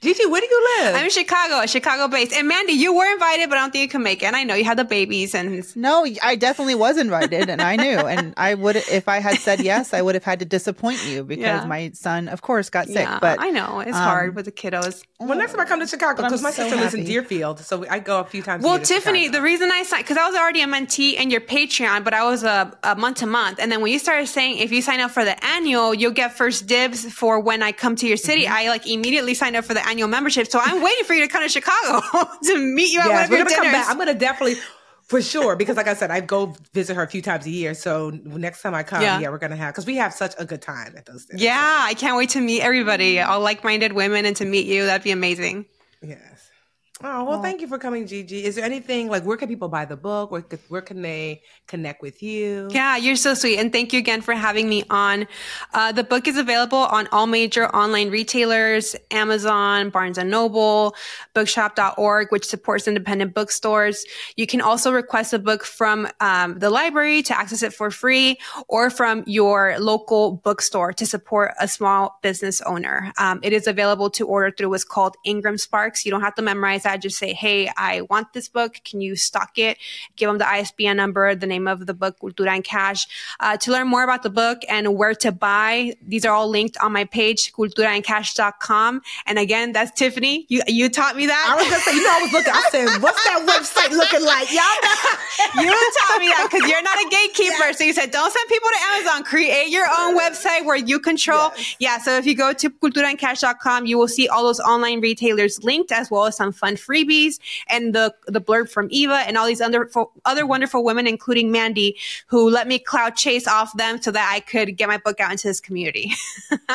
Gigi, where do you live? I'm in Chicago, Chicago based. And Mandi, you were invited, but I don't think you can make it. And I know you had the babies and No, I definitely was invited, and I knew. And I would, if I had said yes, I would have had to disappoint you because Yeah. my son, of course, got sick. yeah, But I know it's um, hard with the kiddos. well, next time I come to Chicago, because my so sister lives in. Deerfield, so I go a few times. a Well, year Tiffany, Chicago. the reason I signed because I was already a mentee in your Patreon, but I was a, a month to month. And then when you started saying if you sign up for the annual, you'll get first dibs for when I come to your city, Mm-hmm. I like immediately signed up for the annual membership. So I'm waiting for you to come to Chicago <laughs> to meet you at one of we're your gonna come dinners. back. I'm gonna definitely. For sure, because like I said, I go visit her a few times a year. So next time I come, Yeah. yeah, we're gonna have because we have such a good time at those dinners. yeah, I can't wait to meet everybody, all like-minded women, and to meet you. That'd be amazing. Yes. Oh well, thank you for coming, Gigi. Is there anything like where can people buy the book? Where could, where can they connect with you? Yeah, you're so sweet. And thank you again for having me on. Uh, the book is available on all major online retailers, Amazon, Barnes and Noble, bookshop.org, which supports independent bookstores. You can also request a book from um, the library to access it for free or from your local bookstore to support a small business owner. Um, it is available to order through what's called Ingram Sparks. You don't have to memorize that. Just say, hey, I want this book. Can you stock it? Give them the ISBN number, the name of the book, Cultura and Cash. Uh, to learn more about the book and where to buy, these are all linked on my page, culturaandcash.com. And again, that's Tiffany. You, you taught me that. I was gonna say, you know, I was looking. I said, "What's that website looking like?" Y'all know. <laughs> you taught me that because you're not a gatekeeper. So you said, don't send people to Amazon. Create your own website where you control. Yeah. So if you go to culturaandcash.com, you will see all those online retailers linked as well as some fun freebies and the, the blurb from Eva and all these other, other wonderful women, including Mandi, who let me cloud chase off them so that I could get my book out into this community. <laughs>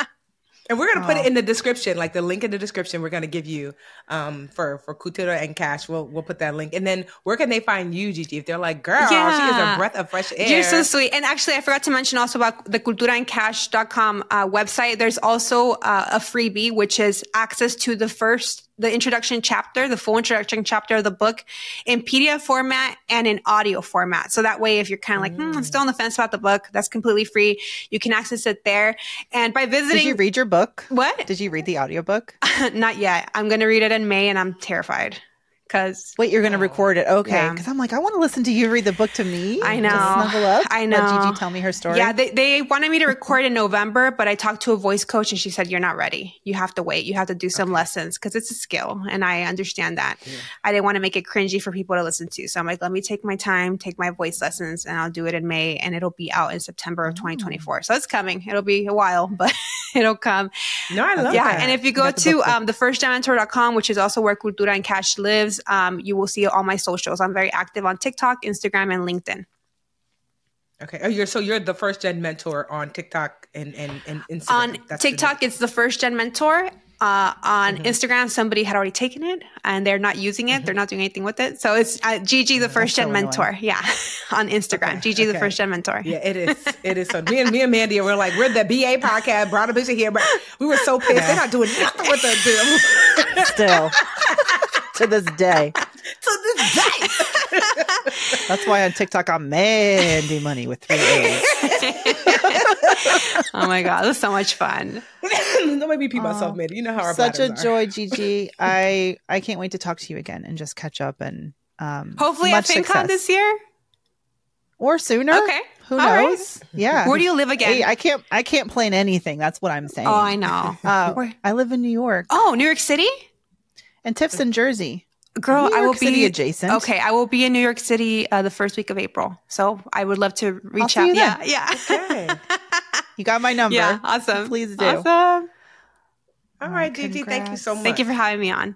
And we're gonna put it in the description, like the link in the description. We're gonna give you um, for for Cultura and Cash. We'll we'll put that link. And then where can they find you, Gigi? If they're like, "Girl, yeah. she is a breath of fresh air." You're so sweet. And actually, I forgot to mention also about the culturaandcash.com uh, website. There's also uh, a freebie, which is access to the first, the introduction chapter, the full introduction chapter of the book in PDF format and in audio format. So that way, if you're kind of like, hmm, I'm still on the fence about the book, that's completely free. You can access it there. And by visiting, did you read your book? what? Did you read the audiobook? <laughs> Not yet. I'm going to read it in May and I'm terrified because Wait, you're going to oh, record it. Okay. Yeah. Because I'm like, I want to listen to you read the book to me. I know. snuggle up. I Let know. Gigi tell me her story. Yeah, they, they wanted me to record in November, but I talked to a voice coach and she said, You're not ready. You have to wait. You have to do some lessons because it's a skill. And I understand that. I didn't want to make it cringy for people to listen to. So I'm like, Let me take my time, take my voice lessons, and I'll do it in May and it'll be out in September Oh. of 2024. So it's coming. It'll be a while, but <laughs> <laughs> it'll come. No, I love yeah, that. and if you go to book book. um, which is also where Cultura and Cash lives, um, you will see all my socials. I'm very active on TikTok, Instagram, and LinkedIn. okay, oh, you're so you're the first gen mentor on TikTok and and, and Instagram. on That's TikTok, it's the first gen mentor. Uh, on Instagram, somebody had already taken it and they're not using it. They're not doing anything with it. So it's uh, Gigi, the first so gen annoying. mentor. Yeah, <laughs> on Instagram, Gigi, the first gen mentor. Yeah, it is. <laughs> It is. So me and me and Mandi were like, we're the BA podcast, brought a bitch here, but we were so pissed. They're not doing nothing with the <laughs> Still. To this day. <laughs> to this day. <laughs> That's why on TikTok I'm Mandi Money with three A's. <laughs> Oh my god, it was so much fun. Don't make me pee myself, Mandi. You know how our Such a bladders are. joy, Gigi. I I can't wait to talk to you again and just catch up and um Hopefully at much FinCon success. this year. or sooner. Okay. Who All right. knows? Yeah. Where do you live again? Hey, I can't I can't plan anything. That's what I'm saying. oh, I know. Uh, Where- I live in New York Oh, New York City. And Tiff's in Jersey. Girl, New I will York City be adjacent. Okay, I will be in New York City uh, the first week of April. So I would love to reach see out. you Yeah, then. yeah, Okay. <laughs> You got my number. yeah. Awesome. Please do. Awesome. All right, Gigi. Thank you so much. Thank you for having me on.